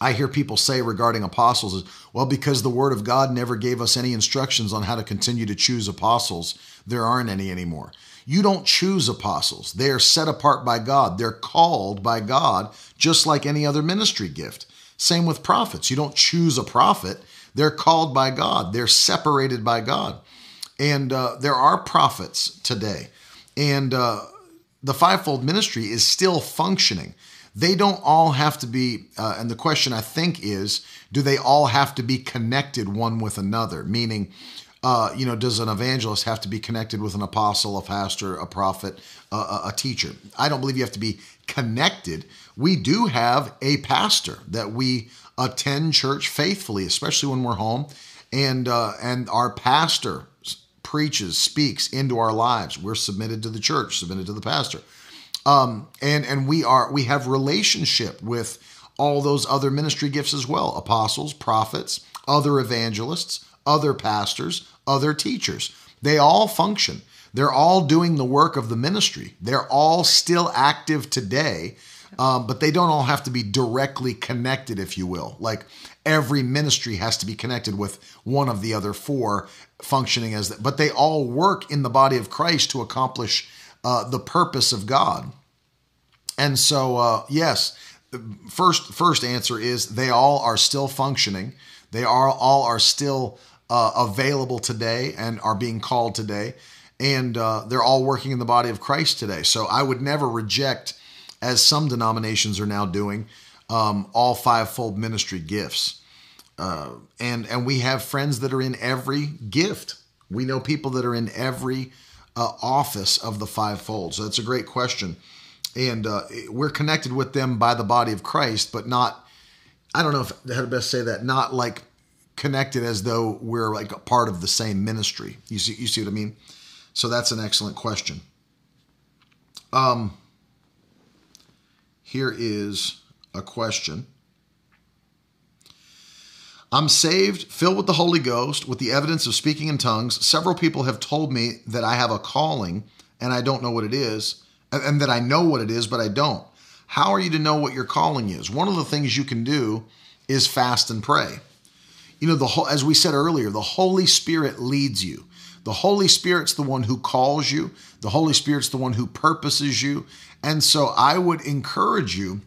I hear people say regarding apostles is, well, because the Word of God never gave us any instructions on how to continue to choose apostles, there aren't any anymore. You don't choose apostles. They are set apart by God. They're called by God, just like any other ministry gift. Same with prophets. You don't choose a prophet. They're called by God. They're separated by God. And uh, there are prophets today. And uh, the fivefold ministry is still functioning. They don't all have to be, uh, and the question I think is, do they all have to be connected one with another? Meaning, uh, you know, does an evangelist have to be connected with an apostle, a pastor, a prophet, a, a teacher? I don't believe you have to be connected. We do have a pastor that we attend church faithfully, especially when we're home, and uh, and our pastor preaches, speaks into our lives. We're submitted to the church, submitted to the pastor. Um, and and we are we have relationship with all those other ministry gifts as well apostles prophets other evangelists other pastors other teachers they all function they're all doing the work of the ministry they're all still active today um, but they don't all have to be directly connected if you will like every ministry has to be connected with one of the other four functioning as that but they all work in the body of christ to accomplish uh, the purpose of God. And so, uh, yes, first first answer is they all are still functioning. They are all are still uh, available today and are being called today, and uh, they're all working in the body of Christ today. So I would never reject, as some denominations are now doing, um, all fivefold ministry gifts. Uh, and and we have friends that are in every gift. We know people that are in every uh, office of the fivefold? So that's a great question. And uh, we're connected with them by the body of Christ, but not, I don't know if how to best say that, not like connected as though we're like a part of the same ministry. You see, you see what I mean? So that's an excellent question. Um, here is a question. I'm saved, filled with the Holy Ghost, with the evidence of speaking in tongues. Several people have told me that I have a calling and I don't know what it is, and that I know what it is, but I don't. How are you to know what your calling is? One of the things you can do is fast and pray. You know, the as we said earlier, the Holy Spirit leads you. The Holy Spirit's the one who calls you. The Holy Spirit's the one who purposes you. And so I would encourage you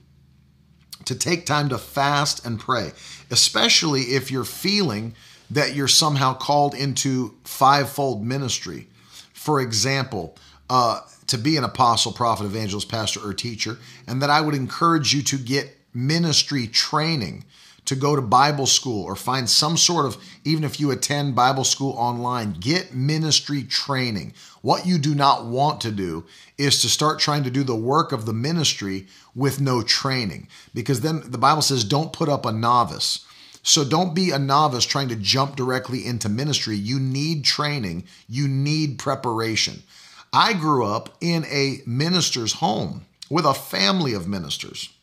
to take time to fast and pray, especially if you're feeling that you're somehow called into fivefold ministry. For example, uh, to be an apostle, prophet, evangelist, pastor, or teacher, and that I would encourage you to get ministry training to go to Bible school or find some sort of, even if you attend Bible school online, get ministry training. What you do not want to do is to start trying to do the work of the ministry with no training, because then the Bible says, don't put up a novice. So don't be a novice trying to jump directly into ministry. You need training, you need preparation. I grew up in a minister's home with a family of ministers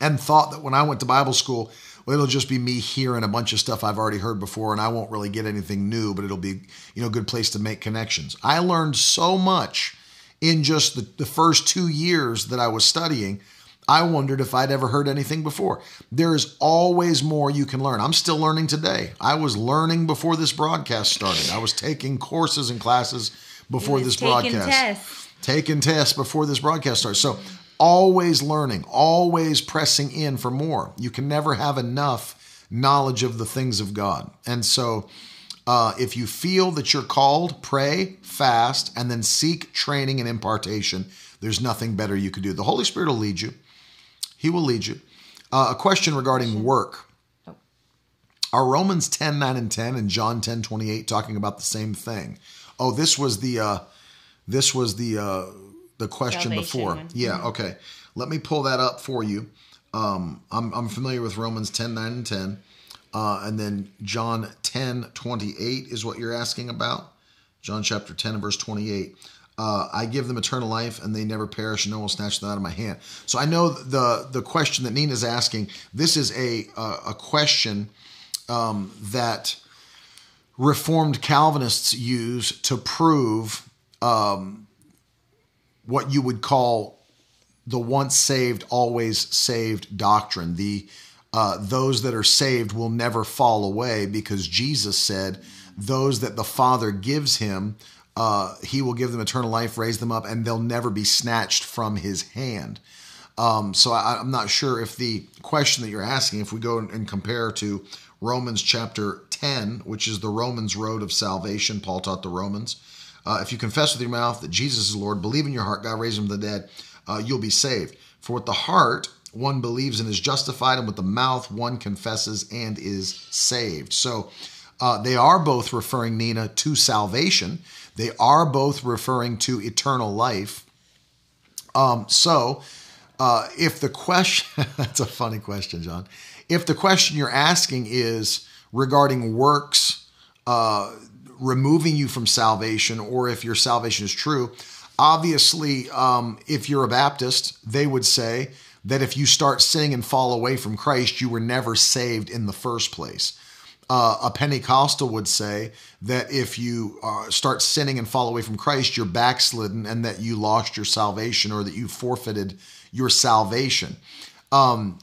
and thought that when I went to Bible school, well, it'll just be me hearing a bunch of stuff I've already heard before, and I won't really get anything new, but it'll be, you know, a good place to make connections. I learned so much in just the, the first two years that I was studying. I wondered if I'd ever heard anything before. There is always more you can learn. I'm still learning today. I was learning before this broadcast started. I was taking courses and classes before this broadcast. Tests. Taking tests before this broadcast started. So always learning, always pressing in for more. You can never have enough knowledge of the things of God. And so, uh, if you feel that you're called, pray, fast, and then seek training and impartation. There's nothing better you could do. The Holy Spirit will lead you. He will lead you. Uh, a question regarding work. Oh. Are Romans 10, 9, and 10 and John 10, 28 talking about the same thing? Oh, this was the uh, this was the uh, the question Salvation before. One. Yeah, mm-hmm. okay. Let me pull that up for you. Um, I'm, I'm familiar with Romans 10, 9, and 10. Uh, and then John 10, 28 is what you're asking about. John chapter 10 and verse 28. uh, I give them eternal life, and they never perish. No one will snatch them out of my hand. So I know the the question that Nina's asking. This is a a, a question um, that Reformed Calvinists use to prove um, what you would call the once saved, always saved doctrine. The uh, those that are saved will never fall away because Jesus said, "Those that the Father gives him, uh, he will give them eternal life, raise them up, and they'll never be snatched from his hand." Um, so I, am not sure if the question that you're asking, if we go and compare to Romans chapter 10, which is the Romans road of salvation, Paul taught the Romans. Uh, if you confess with your mouth that Jesus is Lord, believe in your heart God raised him from the dead, uh, you'll be saved. For with the heart one believes and is justified, and with the mouth one confesses and is saved. So uh, they are both referring, Nina, to salvation. They are both referring to eternal life. Um, so uh, if the question, that's a funny question, John. If the question you're asking is regarding works, uh, removing you from salvation, or if your salvation is true, obviously, um, if you're a Baptist, they would say, that if you start sinning and fall away from Christ, you were never saved in the first place. Uh, a Pentecostal would say that if you uh, start sinning and fall away from Christ, you're backslidden and that you lost your salvation or that you forfeited your salvation. Um,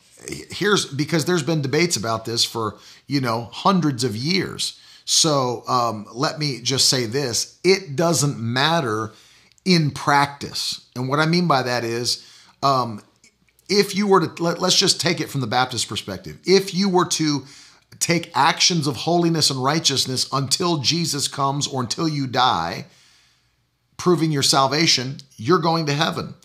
here's because there's been debates about this for you know hundreds of years. So um, let me just say this: it doesn't matter in practice, and what I mean by that is um, if you were to let, us just take it from the Baptist perspective, if you were to take actions of holiness and righteousness until Jesus comes or until you die, proving your salvation, you're going to heaven.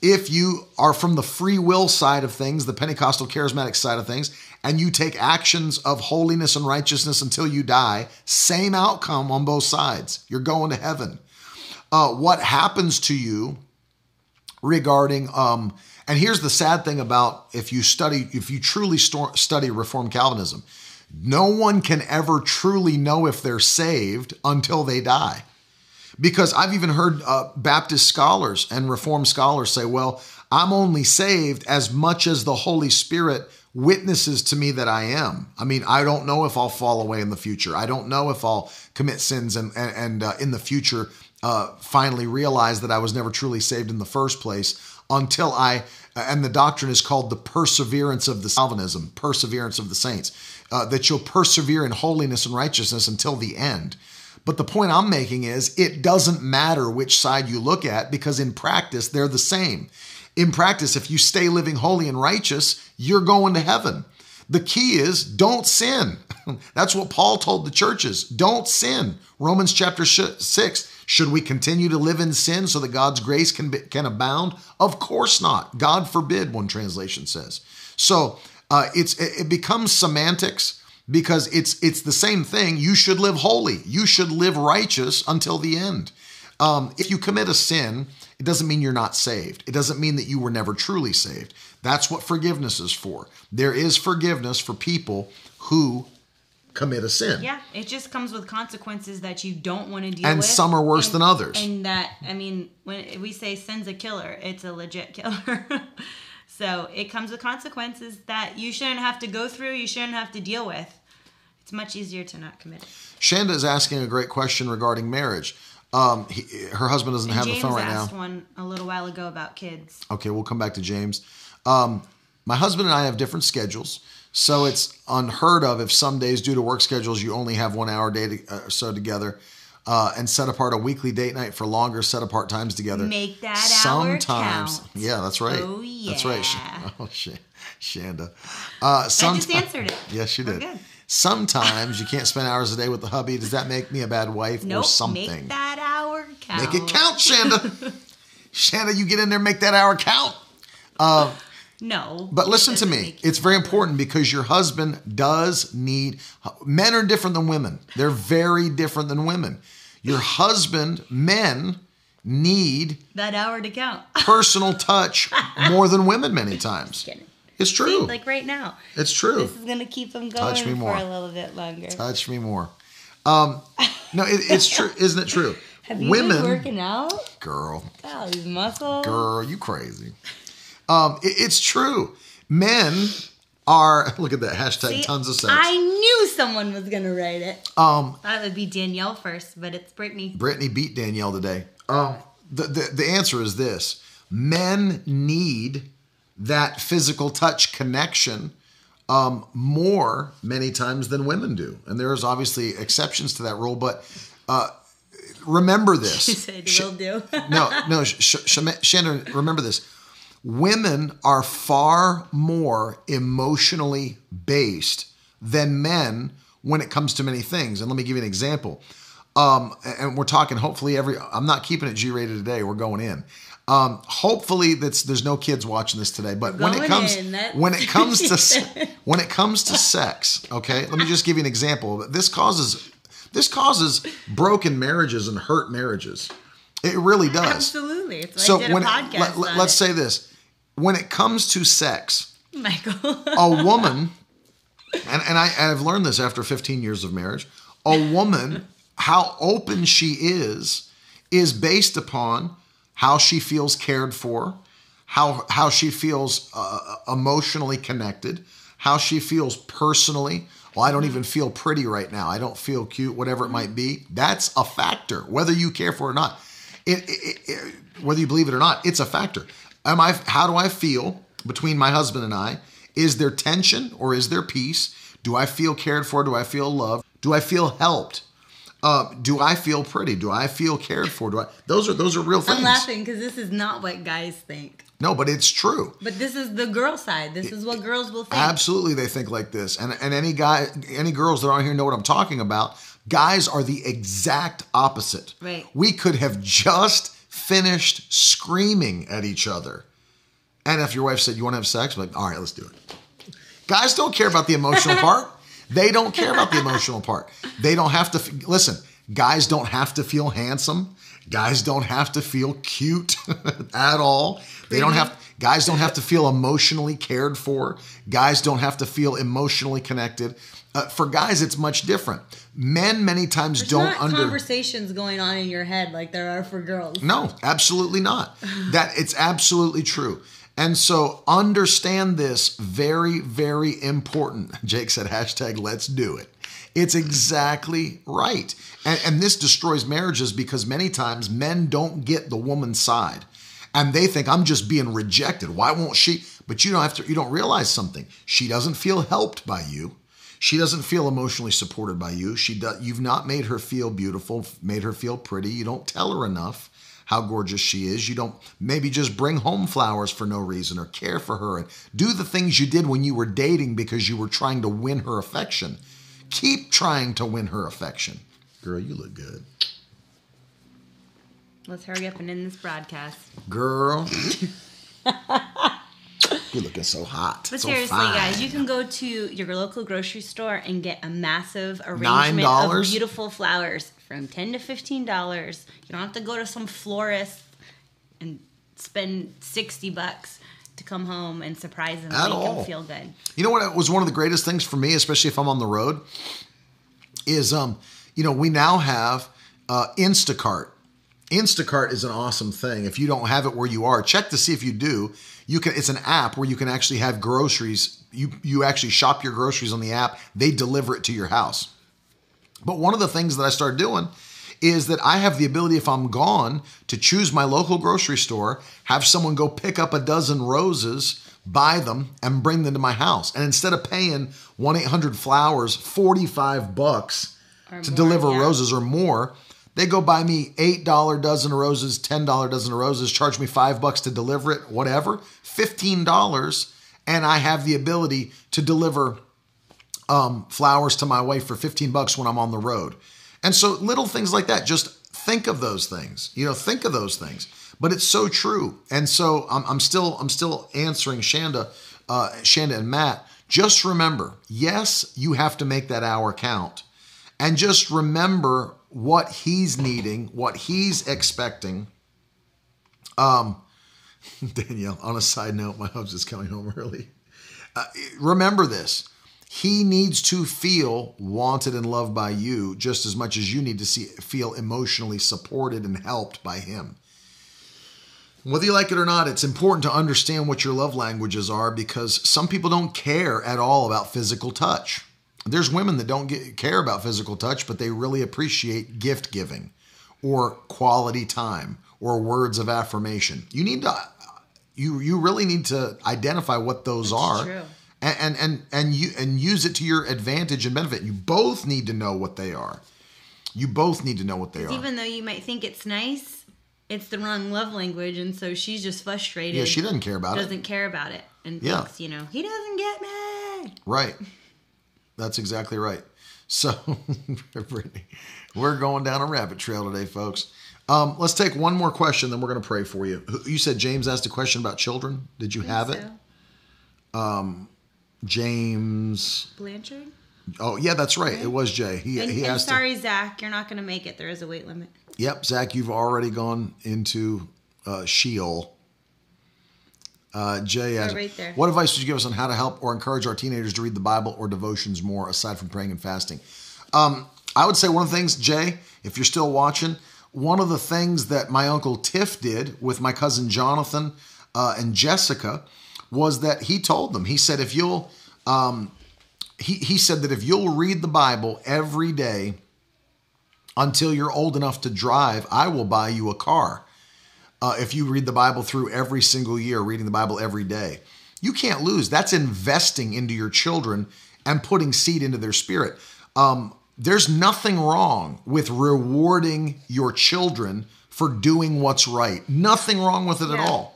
If you are from the free will side of things, the Pentecostal charismatic side of things, and you take actions of holiness and righteousness until you die, same outcome on both sides. You're going to heaven. Uh, what happens to you regarding um, and here's the sad thing about if you study, if you truly study Reformed Calvinism, no one can ever truly know if they're saved until they die. Because I've even heard uh, Baptist scholars and Reformed scholars say, well, I'm only saved as much as the Holy Spirit witnesses to me that I am. I mean, I don't know if I'll fall away in the future. I don't know if I'll commit sins and, and, and uh, in the future uh, finally realize that I was never truly saved in the first place until I, and the doctrine is called the perseverance of the Calvinism, perseverance of the saints, uh, that you'll persevere in holiness and righteousness until the end. But the point I'm making is it doesn't matter which side you look at because in practice, they're the same. In practice, if you stay living holy and righteous, you're going to heaven. The key is don't sin. That's what Paul told the churches. Don't sin. Romans chapter 6. Should we continue to live in sin so that God's grace can, be, can abound? Of course not. God forbid, one translation says. So uh, it's it becomes semantics because it's it's the same thing. You should live holy. You should live righteous until the end. Um, if you commit a sin, it doesn't mean you're not saved. It doesn't mean that you were never truly saved. That's what forgiveness is for. There is forgiveness for people who commit a sin. Yeah, it just comes with consequences that you don't want to deal and with. And some are worse and, than others. And that, I mean, when we say sin's a killer, it's a legit killer. so it comes with consequences that you shouldn't have to go through, you shouldn't have to deal with. It's much easier to not commit it. Shanda is asking a great question regarding marriage. Um, he, her husband doesn't and have James the phone right asked now. one a little while ago about kids. Okay, we'll come back to James. Um, my husband and I have different schedules. So it's unheard of if some days, due to work schedules, you only have one hour day to, uh, so together. Uh, and set apart a weekly date night for longer set apart times together. Make that Sometimes, hour count. yeah, that's right. Oh yeah, that's right. Oh, shit, Shanda. Uh, I just answered it. Yes, she did. Sometimes you can't spend hours a day with the hubby. Does that make me a bad wife nope, or something? Make that hour count. Make it count, Shanda. Shanda, you get in there, make that hour count. Uh, no. But listen to me. It's very important because your husband does need men are different than women. They're very different than women. Your husband, men need that hour to count. personal touch more than women many times. It's true. See, like right now. It's true. This is gonna keep them going touch me more. for a little bit longer. Touch me more. Um, no, it, it's true, isn't it true? Have you women been working out, girl? Oh, these muscles, girl. You crazy? Um, it, it's true. Men are look at that hashtag See, tons of sex. I knew someone was gonna write it. Um, thought it would be Danielle first, but it's Brittany. Brittany beat Danielle today. Um, the, the the answer is this: men need that physical touch connection um, more many times than women do, and there's obviously exceptions to that rule, but. Uh, remember this. She said, "Will do." no, no, Sh- Sh- Shannon. Remember this women are far more emotionally based than men when it comes to many things. And let me give you an example. Um, and we're talking hopefully every, I'm not keeping it G rated today. We're going in. Um, hopefully that's, there's no kids watching this today, but when it comes, when it comes to, when it comes to sex, okay, let me just give you an example. This causes, this causes broken marriages and hurt marriages. It really does. Absolutely. It's so when it, let, us say this when it comes to sex, Michael, a woman, and, and I, I've learned this after 15 years of marriage, a woman, how open she is, is based upon how she feels cared for, how, how she feels uh, emotionally connected, how she feels personally. Well, I don't even feel pretty right now. I don't feel cute, whatever it might be. That's a factor, whether you care for it or not. It, it, it, whether you believe it or not, it's a factor. Am I how do I feel between my husband and I? Is there tension or is there peace? Do I feel cared for? Do I feel loved? Do I feel helped? Uh, do I feel pretty? Do I feel cared for? Do I? Those are those are real things. I'm laughing because this is not what guys think. No, but it's true. But this is the girl side. This is what girls will think. Absolutely, they think like this. And and any guy, any girls that are on here know what I'm talking about. Guys are the exact opposite. Right. We could have just finished screaming at each other. And if your wife said, You want to have sex? I'm like, all right, let's do it. Guys don't care about the emotional part. They don't care about the emotional part. They don't have to, listen, guys don't have to feel handsome. Guys don't have to feel cute at all. They don't have, guys don't have to feel emotionally cared for. Guys don't have to feel emotionally connected. Uh, for guys, it's much different. Men many times There's don't under conversations going on in your head like there are for girls. No, absolutely not. that it's absolutely true. And so understand this very, very important. Jake said hashtag let's do it. It's exactly right. And, and this destroys marriages because many times men don't get the woman's side. And they think I'm just being rejected. Why won't she? But you don't have to, you don't realize something. She doesn't feel helped by you. She doesn't feel emotionally supported by you. She does, you've not made her feel beautiful, made her feel pretty. You don't tell her enough how gorgeous she is. You don't maybe just bring home flowers for no reason or care for her and do the things you did when you were dating because you were trying to win her affection. Keep trying to win her affection. Girl, you look good. Let's hurry up and end this broadcast. Girl. You're looking so hot. But so seriously, fine. guys, you can go to your local grocery store and get a massive arrangement of beautiful flowers from ten to fifteen dollars. You don't have to go to some florist and spend sixty bucks to come home and surprise them and make all. them feel good. You know what was one of the greatest things for me, especially if I'm on the road, is um, you know, we now have uh, Instacart. Instacart is an awesome thing. If you don't have it where you are, check to see if you do you can it's an app where you can actually have groceries you you actually shop your groceries on the app they deliver it to your house but one of the things that i start doing is that i have the ability if i'm gone to choose my local grocery store have someone go pick up a dozen roses buy them and bring them to my house and instead of paying 1-800 flowers 45 bucks or to more, deliver yeah. roses or more they go buy me $8 dozen of roses, $10 dozen of roses, charge me five bucks to deliver it, whatever, $15, and I have the ability to deliver um, flowers to my wife for 15 bucks when I'm on the road. And so little things like that, just think of those things. You know, think of those things. But it's so true. And so I'm, I'm still I'm still answering Shanda, uh, Shanda and Matt. Just remember, yes, you have to make that hour count. And just remember what he's needing, what he's expecting. Um, Danielle, on a side note, my husband's coming home early. Uh, remember this. He needs to feel wanted and loved by you just as much as you need to see, feel emotionally supported and helped by him. Whether you like it or not, it's important to understand what your love languages are because some people don't care at all about physical touch. There's women that don't get, care about physical touch, but they really appreciate gift giving or quality time or words of affirmation. You need to you you really need to identify what those That's are. True and and and and you and use it to your advantage and benefit. You both need to know what they are. You both need to know what they are. Even though you might think it's nice, it's the wrong love language, and so she's just frustrated. Yeah, she doesn't care about doesn't it. Doesn't care about it, and yeah. thinks, you know, he doesn't get me. Right. That's exactly right. So, Brittany, we're going down a rabbit trail today, folks. Um, let's take one more question, then we're going to pray for you. You said James asked a question about children. Did you have so. it? Um, James Blanchard. Oh yeah, that's right. It was Jay. He and, he and. Sorry, to, Zach, you're not going to make it. There is a weight limit. Yep, Zach, you've already gone into uh, Sheol. Uh, Jay, oh, right there. what advice would you give us on how to help or encourage our teenagers to read the Bible or devotions more, aside from praying and fasting? Um, I would say one of the things, Jay, if you're still watching, one of the things that my uncle Tiff did with my cousin Jonathan uh, and Jessica was that he told them, he said, if you'll, um, he, he said that if you'll read the Bible every day until you're old enough to drive, I will buy you a car. Uh, if you read the Bible through every single year, reading the Bible every day, you can't lose. That's investing into your children and putting seed into their spirit. Um, there's nothing wrong with rewarding your children for doing what's right. Nothing wrong with it yeah. at all.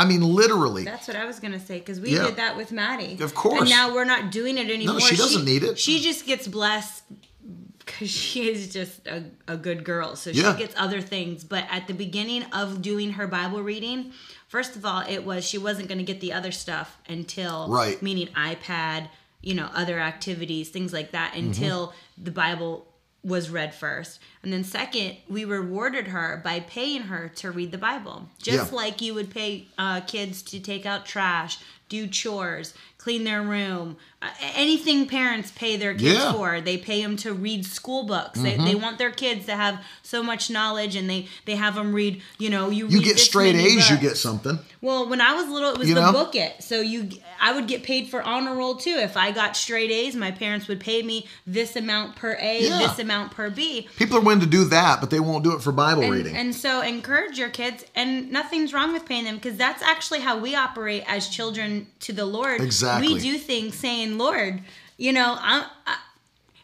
I mean, literally. That's what I was gonna say because we yeah. did that with Maddie. Of course. And now we're not doing it anymore. No, she doesn't she, need it. She just gets blessed because she is just a, a good girl. So she yeah. gets other things. But at the beginning of doing her Bible reading, first of all, it was she wasn't going to get the other stuff until right, meaning iPad, you know, other activities, things like that, mm-hmm. until mm-hmm. the Bible was read first. And then second, we rewarded her by paying her to read the Bible. Just yeah. like you would pay uh, kids to take out trash, do chores, clean their room, anything parents pay their kids yeah. for. They pay them to read school books. Mm-hmm. They, they want their kids to have so much knowledge and they, they have them read, you know, you You get straight A's, books. you get something. Well, when I was little, it was you the know? book it. So you, I would get paid for honor roll too. If I got straight A's, my parents would pay me this amount per A, yeah. this amount per B. People are willing to do that, but they won't do it for Bible and, reading. And so encourage your kids, and nothing's wrong with paying them because that's actually how we operate as children to the Lord. Exactly. We do things saying, Lord, you know, I, I,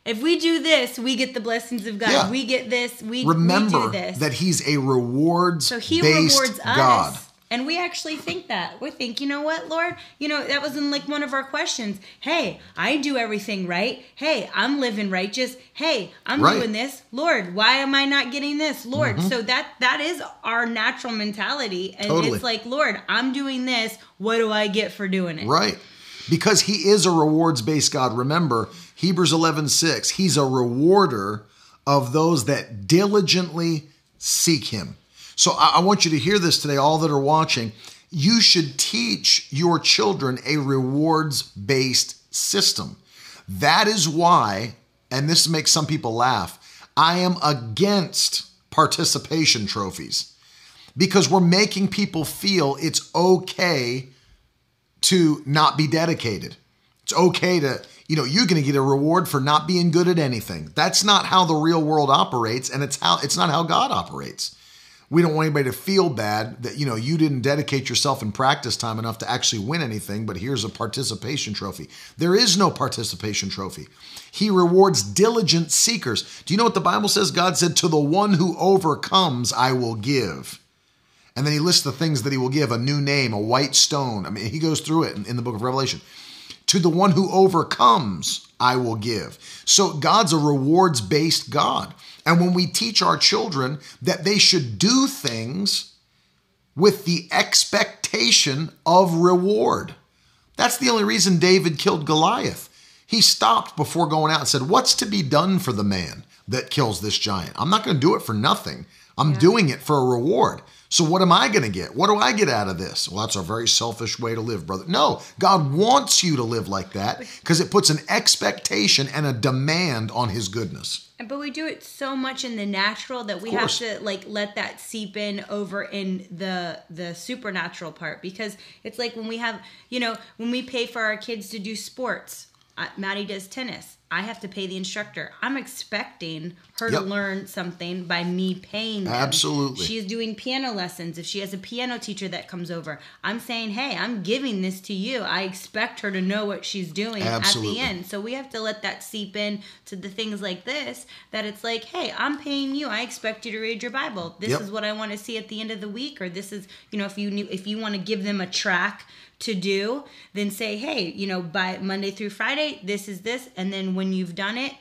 if we do this, we get the blessings of God. Yeah. We get this. We remember we do this. that He's a rewards. So He rewards God. us. And we actually think that. We think, you know what, Lord? You know, that was in like one of our questions. Hey, I do everything right. Hey, I'm living righteous. Hey, I'm right. doing this. Lord, why am I not getting this? Lord. Mm-hmm. So that that is our natural mentality. And totally. it's like, Lord, I'm doing this. What do I get for doing it? Right. Because he is a rewards based God. Remember, Hebrews 11 6, he's a rewarder of those that diligently seek him. So I, want you to hear this today, all that are watching. You should teach your children a rewards based system. That is why, and this makes some people laugh, I am against participation trophies because we're making people feel it's okay to not be dedicated. It's okay to, you know, you're going to get a reward for not being good at anything. That's not how the real world operates and it's how it's not how God operates. We don't want anybody to feel bad that you know you didn't dedicate yourself in practice time enough to actually win anything but here's a participation trophy. There is no participation trophy. He rewards diligent seekers. Do you know what the bible says god said to the one who overcomes i will give and then he lists the things that he will give a new name a white stone i mean he goes through it in, in the book of revelation to the one who overcomes i will give so god's a rewards based god and when we teach our children that they should do things with the expectation of reward, that's the only reason David killed Goliath. He stopped before going out and said, What's to be done for the man that kills this giant? I'm not going to do it for nothing. I'm yeah. doing it for a reward. So what am I going to get? What do I get out of this? Well, that's a very selfish way to live, brother. No, God wants you to live like that because it puts an expectation and a demand on his goodness. But we do it so much in the natural that we have to like let that seep in over in the the supernatural part because it's like when we have, you know, when we pay for our kids to do sports. Uh, Maddie does tennis I have to pay the instructor. I'm expecting her yep. to learn something by me paying them. Absolutely. She's doing piano lessons. If she has a piano teacher that comes over, I'm saying, hey, I'm giving this to you. I expect her to know what she's doing Absolutely. at the end. So we have to let that seep in to the things like this that it's like, hey, I'm paying you. I expect you to read your Bible. This yep. is what I want to see at the end of the week. Or this is, you know, if you knew, if you want to give them a track to do, then say, hey, you know, by Monday through Friday, this is this. And then when you've done it,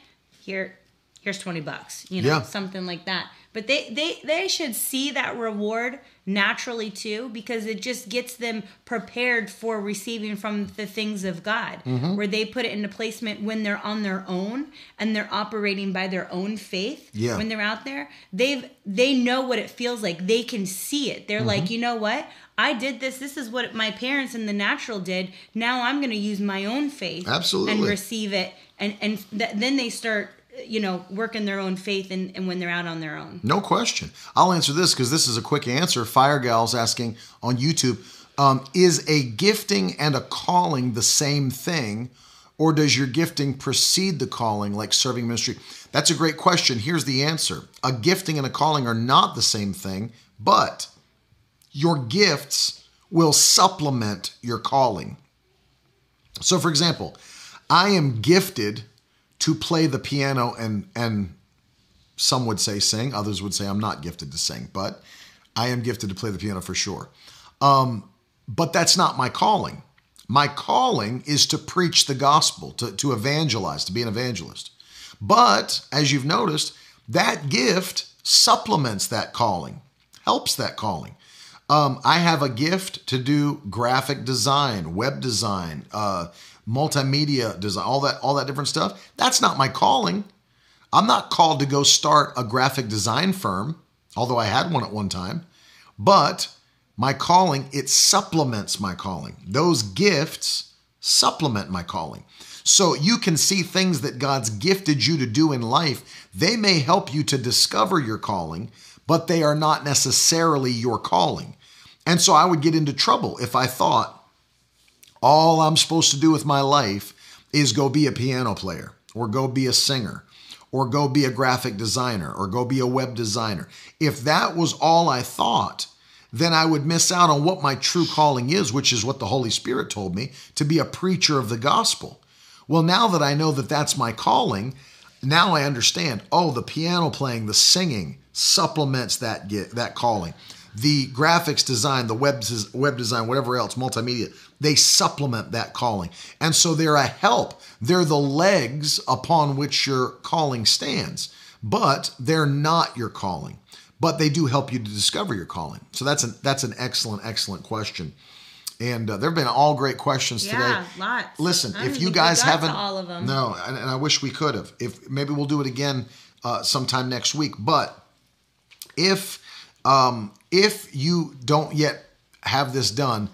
here, here's 20 bucks, you know, yeah. something like that. But they, they, they should see that reward naturally too, because it just gets them prepared for receiving from the things of God, mm-hmm. where they put it into placement when they're on their own and they're operating by their own faith. Yeah. When they're out there, they've, they know what it feels like. They can see it. They're mm-hmm. like, you know what? I did this. This is what my parents in the natural did. Now I'm going to use my own faith, absolutely, and receive it. And and th- then they start, you know, working their own faith, and, and when they're out on their own. No question. I'll answer this because this is a quick answer. Fire Gals asking on YouTube: um, Is a gifting and a calling the same thing? Or does your gifting precede the calling, like serving ministry? That's a great question. Here's the answer A gifting and a calling are not the same thing, but your gifts will supplement your calling. So, for example, I am gifted to play the piano and and some would say sing, others would say I'm not gifted to sing, but I am gifted to play the piano for sure. Um, but that's not my calling. My calling is to preach the gospel, to, to evangelize, to be an evangelist. But as you've noticed, that gift supplements that calling, helps that calling. Um, I have a gift to do graphic design, web design, uh, multimedia design, all that, all that different stuff. That's not my calling. I'm not called to go start a graphic design firm, although I had one at one time. But my calling, it supplements my calling. Those gifts supplement my calling. So you can see things that God's gifted you to do in life. They may help you to discover your calling, but they are not necessarily your calling. And so I would get into trouble if I thought all I'm supposed to do with my life is go be a piano player or go be a singer or go be a graphic designer or go be a web designer. If that was all I thought, then I would miss out on what my true calling is, which is what the Holy Spirit told me to be a preacher of the gospel. Well, now that I know that that's my calling, now I understand. Oh, the piano playing, the singing supplements that get that calling. The graphics design, the web web design, whatever else, multimedia, they supplement that calling. And so they're a help. They're the legs upon which your calling stands, but they're not your calling. But they do help you to discover your calling. So that's an that's an excellent excellent question. And uh, there have been all great questions yeah, today. lots. Listen, if you guys haven't, all of them. No, and, and, I wish we could have. If maybe we'll do it again uh, sometime next week. But if um, if you don't yet have this done,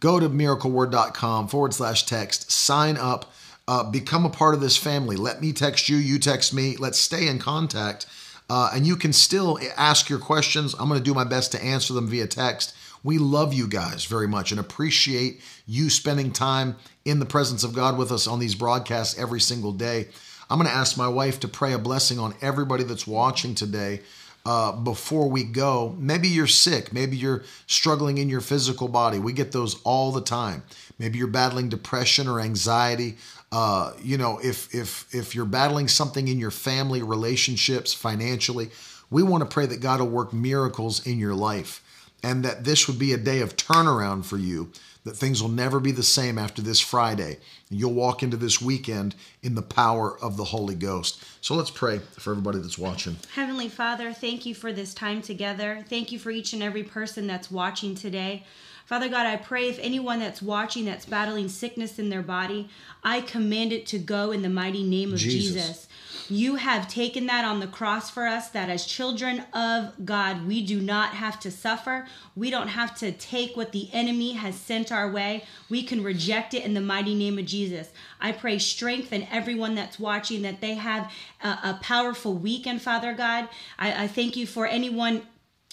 go to miracleword.com forward slash text, sign up, uh, become a part of this family. Let me text you, you text me. Let's stay in contact. Uh, and you can still ask your questions. I'm going to do my best to answer them via text. We love you guys very much and appreciate you spending time in the presence of God with us on these broadcasts every single day. I'm going to ask my wife to pray a blessing on everybody that's watching today. Uh, before we go. Maybe you're sick. Maybe you're struggling in your physical body. We get those all the time. Maybe you're battling depression or anxiety. Uh, you know, if if if you're battling something in your family, relationships, financially, we want to pray that God will work miracles in your life and that this would be a day of turnaround for you, that things will never be the same after this Friday. You'll walk into this weekend in the power of the Holy Ghost. So let's pray for everybody that's watching. Heavenly Father, thank you for this time together. Thank you for each and every person that's watching today. Father God, I pray if anyone that's watching that's battling sickness in their body, I command it to go in the mighty name of Jesus. Jesus. You have taken that on the cross for us, that as children of God, we do not have to suffer. We don't have to take what the enemy has sent our way. We can reject it in the mighty name of Jesus. I pray strength in everyone that's watching, that they have a, a powerful weekend, Father God. I, I thank you for anyone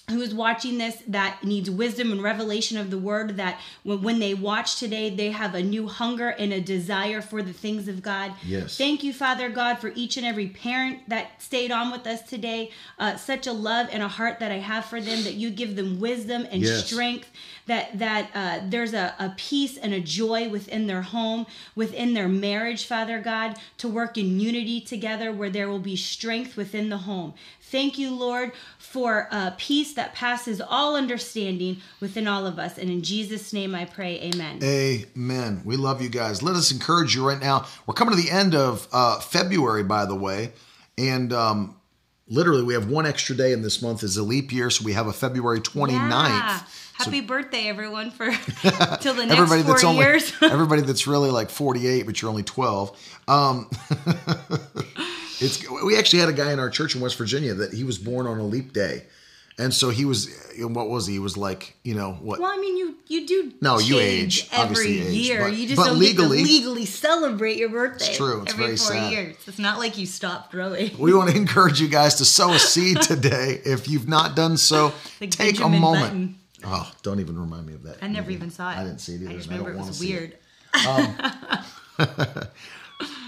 who is watching this that needs wisdom and revelation of the word that when, they watch today they have a new hunger and a desire for the things of god. Yes. Thank you father god for each and every parent that stayed on with us today. Uh, such a love and a heart that i have for them that you give them wisdom and yes. strength that that uh, there's a, a peace and a joy within their home within their marriage father god to work in unity together where there will be strength within the home Thank you, Lord, for uh, peace that passes all understanding within all of us. And in Jesus' name I pray, amen. Amen. We love you guys. Let us encourage you right now. We're coming to the end of uh, February, by the way. And um, literally, we have one extra day in this month is a leap year. So we have a February 29th. Yeah. Happy so, birthday, everyone, for till the next everybody four that's years. Everybody that's really like 48, but you're only 12. Um, It's we actually had a guy in our church in West Virginia that he was born on a leap day. And so he was, what was he? He was like, you know, what? Well, I mean, you you do no, you age every age, year. But, you just don't legally, legally celebrate your birthday. It's true. It's every very four sad. years. It's not like you stopped growing. We want to encourage you guys to sow a seed today. if you've not done so, like take Benjamin a moment. Button. Oh, don't even remind me of that. I never even saw it. I didn't see it either. I just remember it was weird. It. Um,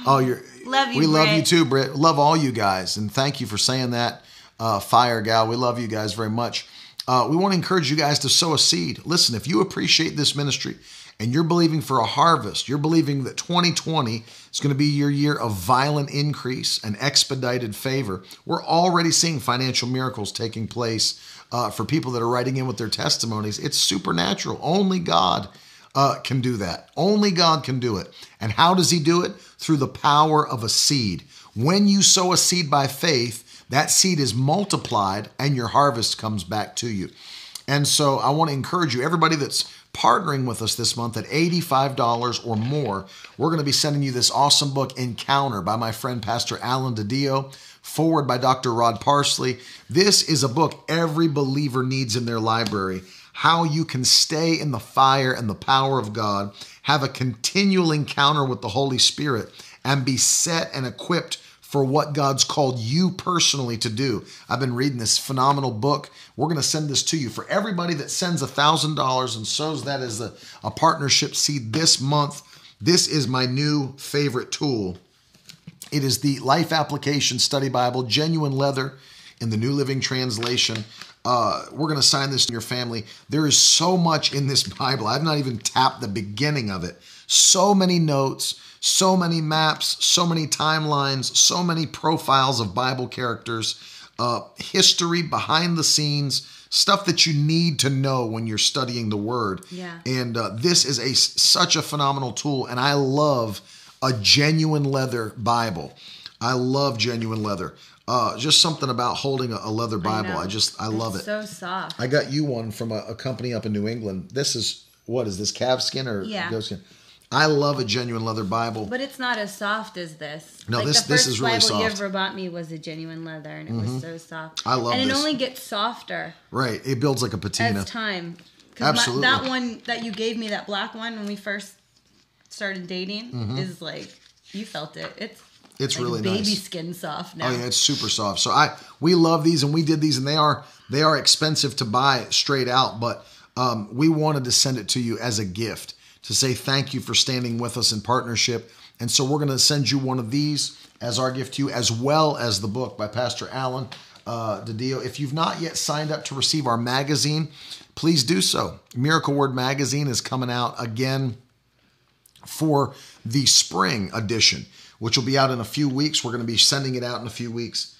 Oh, you're. Love you. We Britt. love you too, Britt. Love all you guys, and thank you for saying that. Uh, fire gal, we love you guys very much. Uh, we want to encourage you guys to sow a seed. Listen, if you appreciate this ministry and you're believing for a harvest, you're believing that 2020 is going to be your year of violent increase and expedited favor. We're already seeing financial miracles taking place uh, for people that are writing in with their testimonies. It's supernatural. Only God uh, can do that. Only God can do it. And how does He do it? Through the power of a seed. When you sow a seed by faith, that seed is multiplied and your harvest comes back to you. And so I want to encourage you, everybody that's partnering with us this month at $85 or more, we're going to be sending you this awesome book, Encounter, by my friend Pastor Alan DiDio, foreword by Dr. Rod Parsley. This is a book every believer needs in their library how you can stay in the fire and the power of God, have a continual encounter with the Holy Spirit, and be set and equipped for what God's called you personally to do. I've been reading this phenomenal book. We're going to send this to you. For everybody that sends $1,000 and sows that as a, a partnership seed this month, this is my new favorite tool. It is the Life Application Study Bible, genuine leather in the New Living Translation uh, we're going to sign this to your family. There is so much in this Bible. I've not even tapped the beginning of it. So many notes, so many maps, so many timelines, so many profiles of Bible characters, uh, history behind the scenes, stuff that you need to know when you're studying the Word. Yeah. And uh, this is a such a phenomenal tool, and I love a genuine leather Bible. I love genuine leather. Uh, just something about holding a, a leather Bible. I, I just I it's love it. So soft. I got you one from a, a, company up in New England. This is what is this calfskin or yeah. goatskin? I love a genuine leather Bible. But it's not as soft as this. No, like this the this is really Bible soft. you ever bought me was a genuine leather, and it mm-hmm. was so soft. I love and it this. only gets softer. Right, it builds like a patina. As time. Absolutely. My, that one that you gave me, that black one, when we first started dating, mm-hmm. is like you felt it. It's it's like really baby nice. skin soft now. Oh yeah, it's super soft. So I we love these and we did these and they are they are expensive to buy straight out, but um, we wanted to send it to you as a gift to say thank you for standing with us in partnership. And so we're going to send you one of these as our gift to you, as well as the book by Pastor Alan uh, DiDio. If you've not yet signed up to receive our magazine, please do so. Miracle Word Magazine is coming out again for the spring edition which will be out in a few weeks. We're going to be sending it out in a few weeks.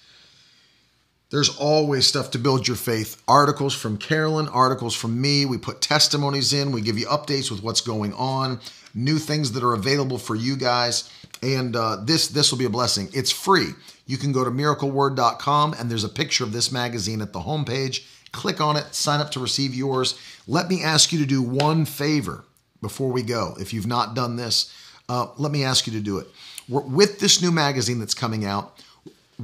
There's always stuff to build your faith. Articles from Carolyn, articles from me. We put testimonies in. We give you updates with what's going on, new things that are available for you guys. And uh, this this will be a blessing. It's free. You can go to miracleword.com and there's a picture of this magazine at the homepage. Click on it, sign up to receive yours. Let me ask you to do one favor before we go. If you've not done this, uh, let me ask you to do it with this new magazine that's coming out,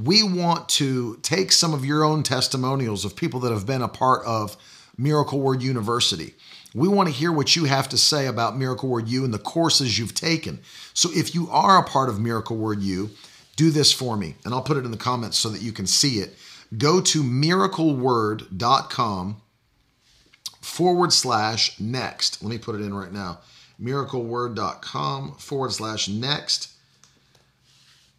we want to take some of your own testimonials of people that have been a part of Miracle Word University. We want to hear what you have to say about Miracle Word U and the courses you've taken. So if you are a part of Miracle Word U, do this for me, and I'll put it in the comments so that you can see it. Go to miracleword.com forward slash next. Let me put it in right now. Miracleword.com forward slash next.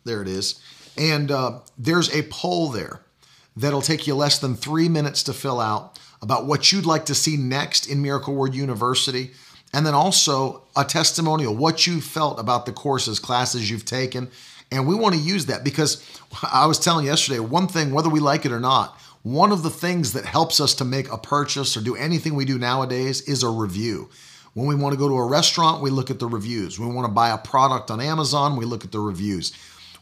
There it is. And uh, there's a poll there that'll take you less than three minutes to fill out about what you'd like to see next in Miracle Word University. And then also a testimonial, what you felt about the courses, classes you've taken. And we want to use that because I was telling yesterday, one thing, whether we like it or not, one of the things that helps us to make a purchase or do anything we do nowadays is a review. When we want to go to a restaurant, we look at the reviews. When we want to buy a product on Amazon, we look at the reviews.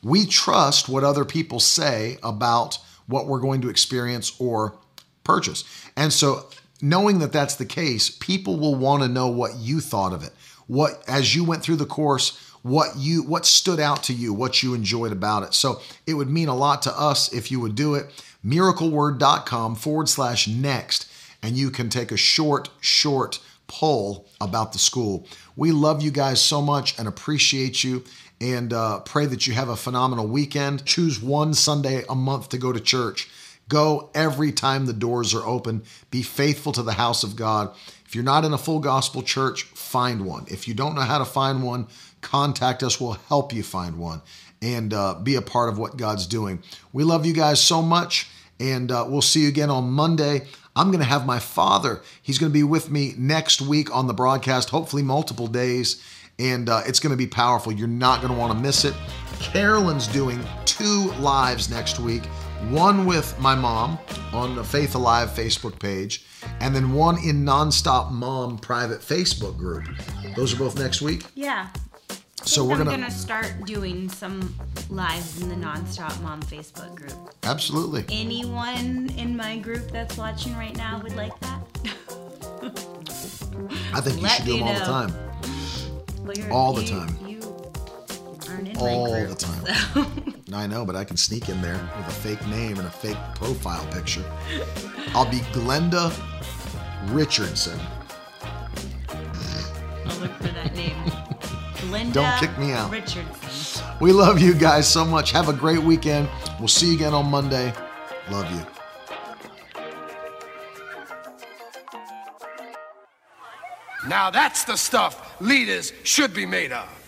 We trust what other people say about what we're going to experience or purchase. And so, knowing that that's the case, people will want to know what you thought of it. What as you went through the course, what you what stood out to you, what you enjoyed about it. So, it would mean a lot to us if you would do it. miracleword.com forward slash next, and you can take a short, short poll about the school. We love you guys so much and appreciate you and uh, pray that you have a phenomenal weekend. Choose one Sunday a month to go to church. Go every time the doors are open. Be faithful to the house of God. If you're not in a full gospel church, find one. If you don't know how to find one, contact us. We'll help you find one and uh, be a part of what God's doing. We love you guys so much, and uh, we'll see you again on Monday. I'm going to have my father. He's going to be with me next week on the broadcast, hopefully multiple days and uh, it's going to be powerful. You're not going to want to miss it. Carolyn's doing two lives next week one with my mom on the Faith Alive Facebook page, and then one in Nonstop Mom private Facebook group. Those are both next week? Yeah. So we're I'm gonna, gonna start doing some lives in the Nonstop Mom Facebook group. Absolutely. Anyone in my group that's watching right now would like that? I think you Let should do them all the time all the time. You aren't in all group, the time. So. I know, but I can sneak in there with a fake name and a fake profile picture. I'll be Glenda Richardson. I'll look for that name. Glenda Don't kick me out. Richardson. We love you guys so much. Have a great weekend. We'll see you again on Monday. Love you. Now that's the stuff leaders should be made of.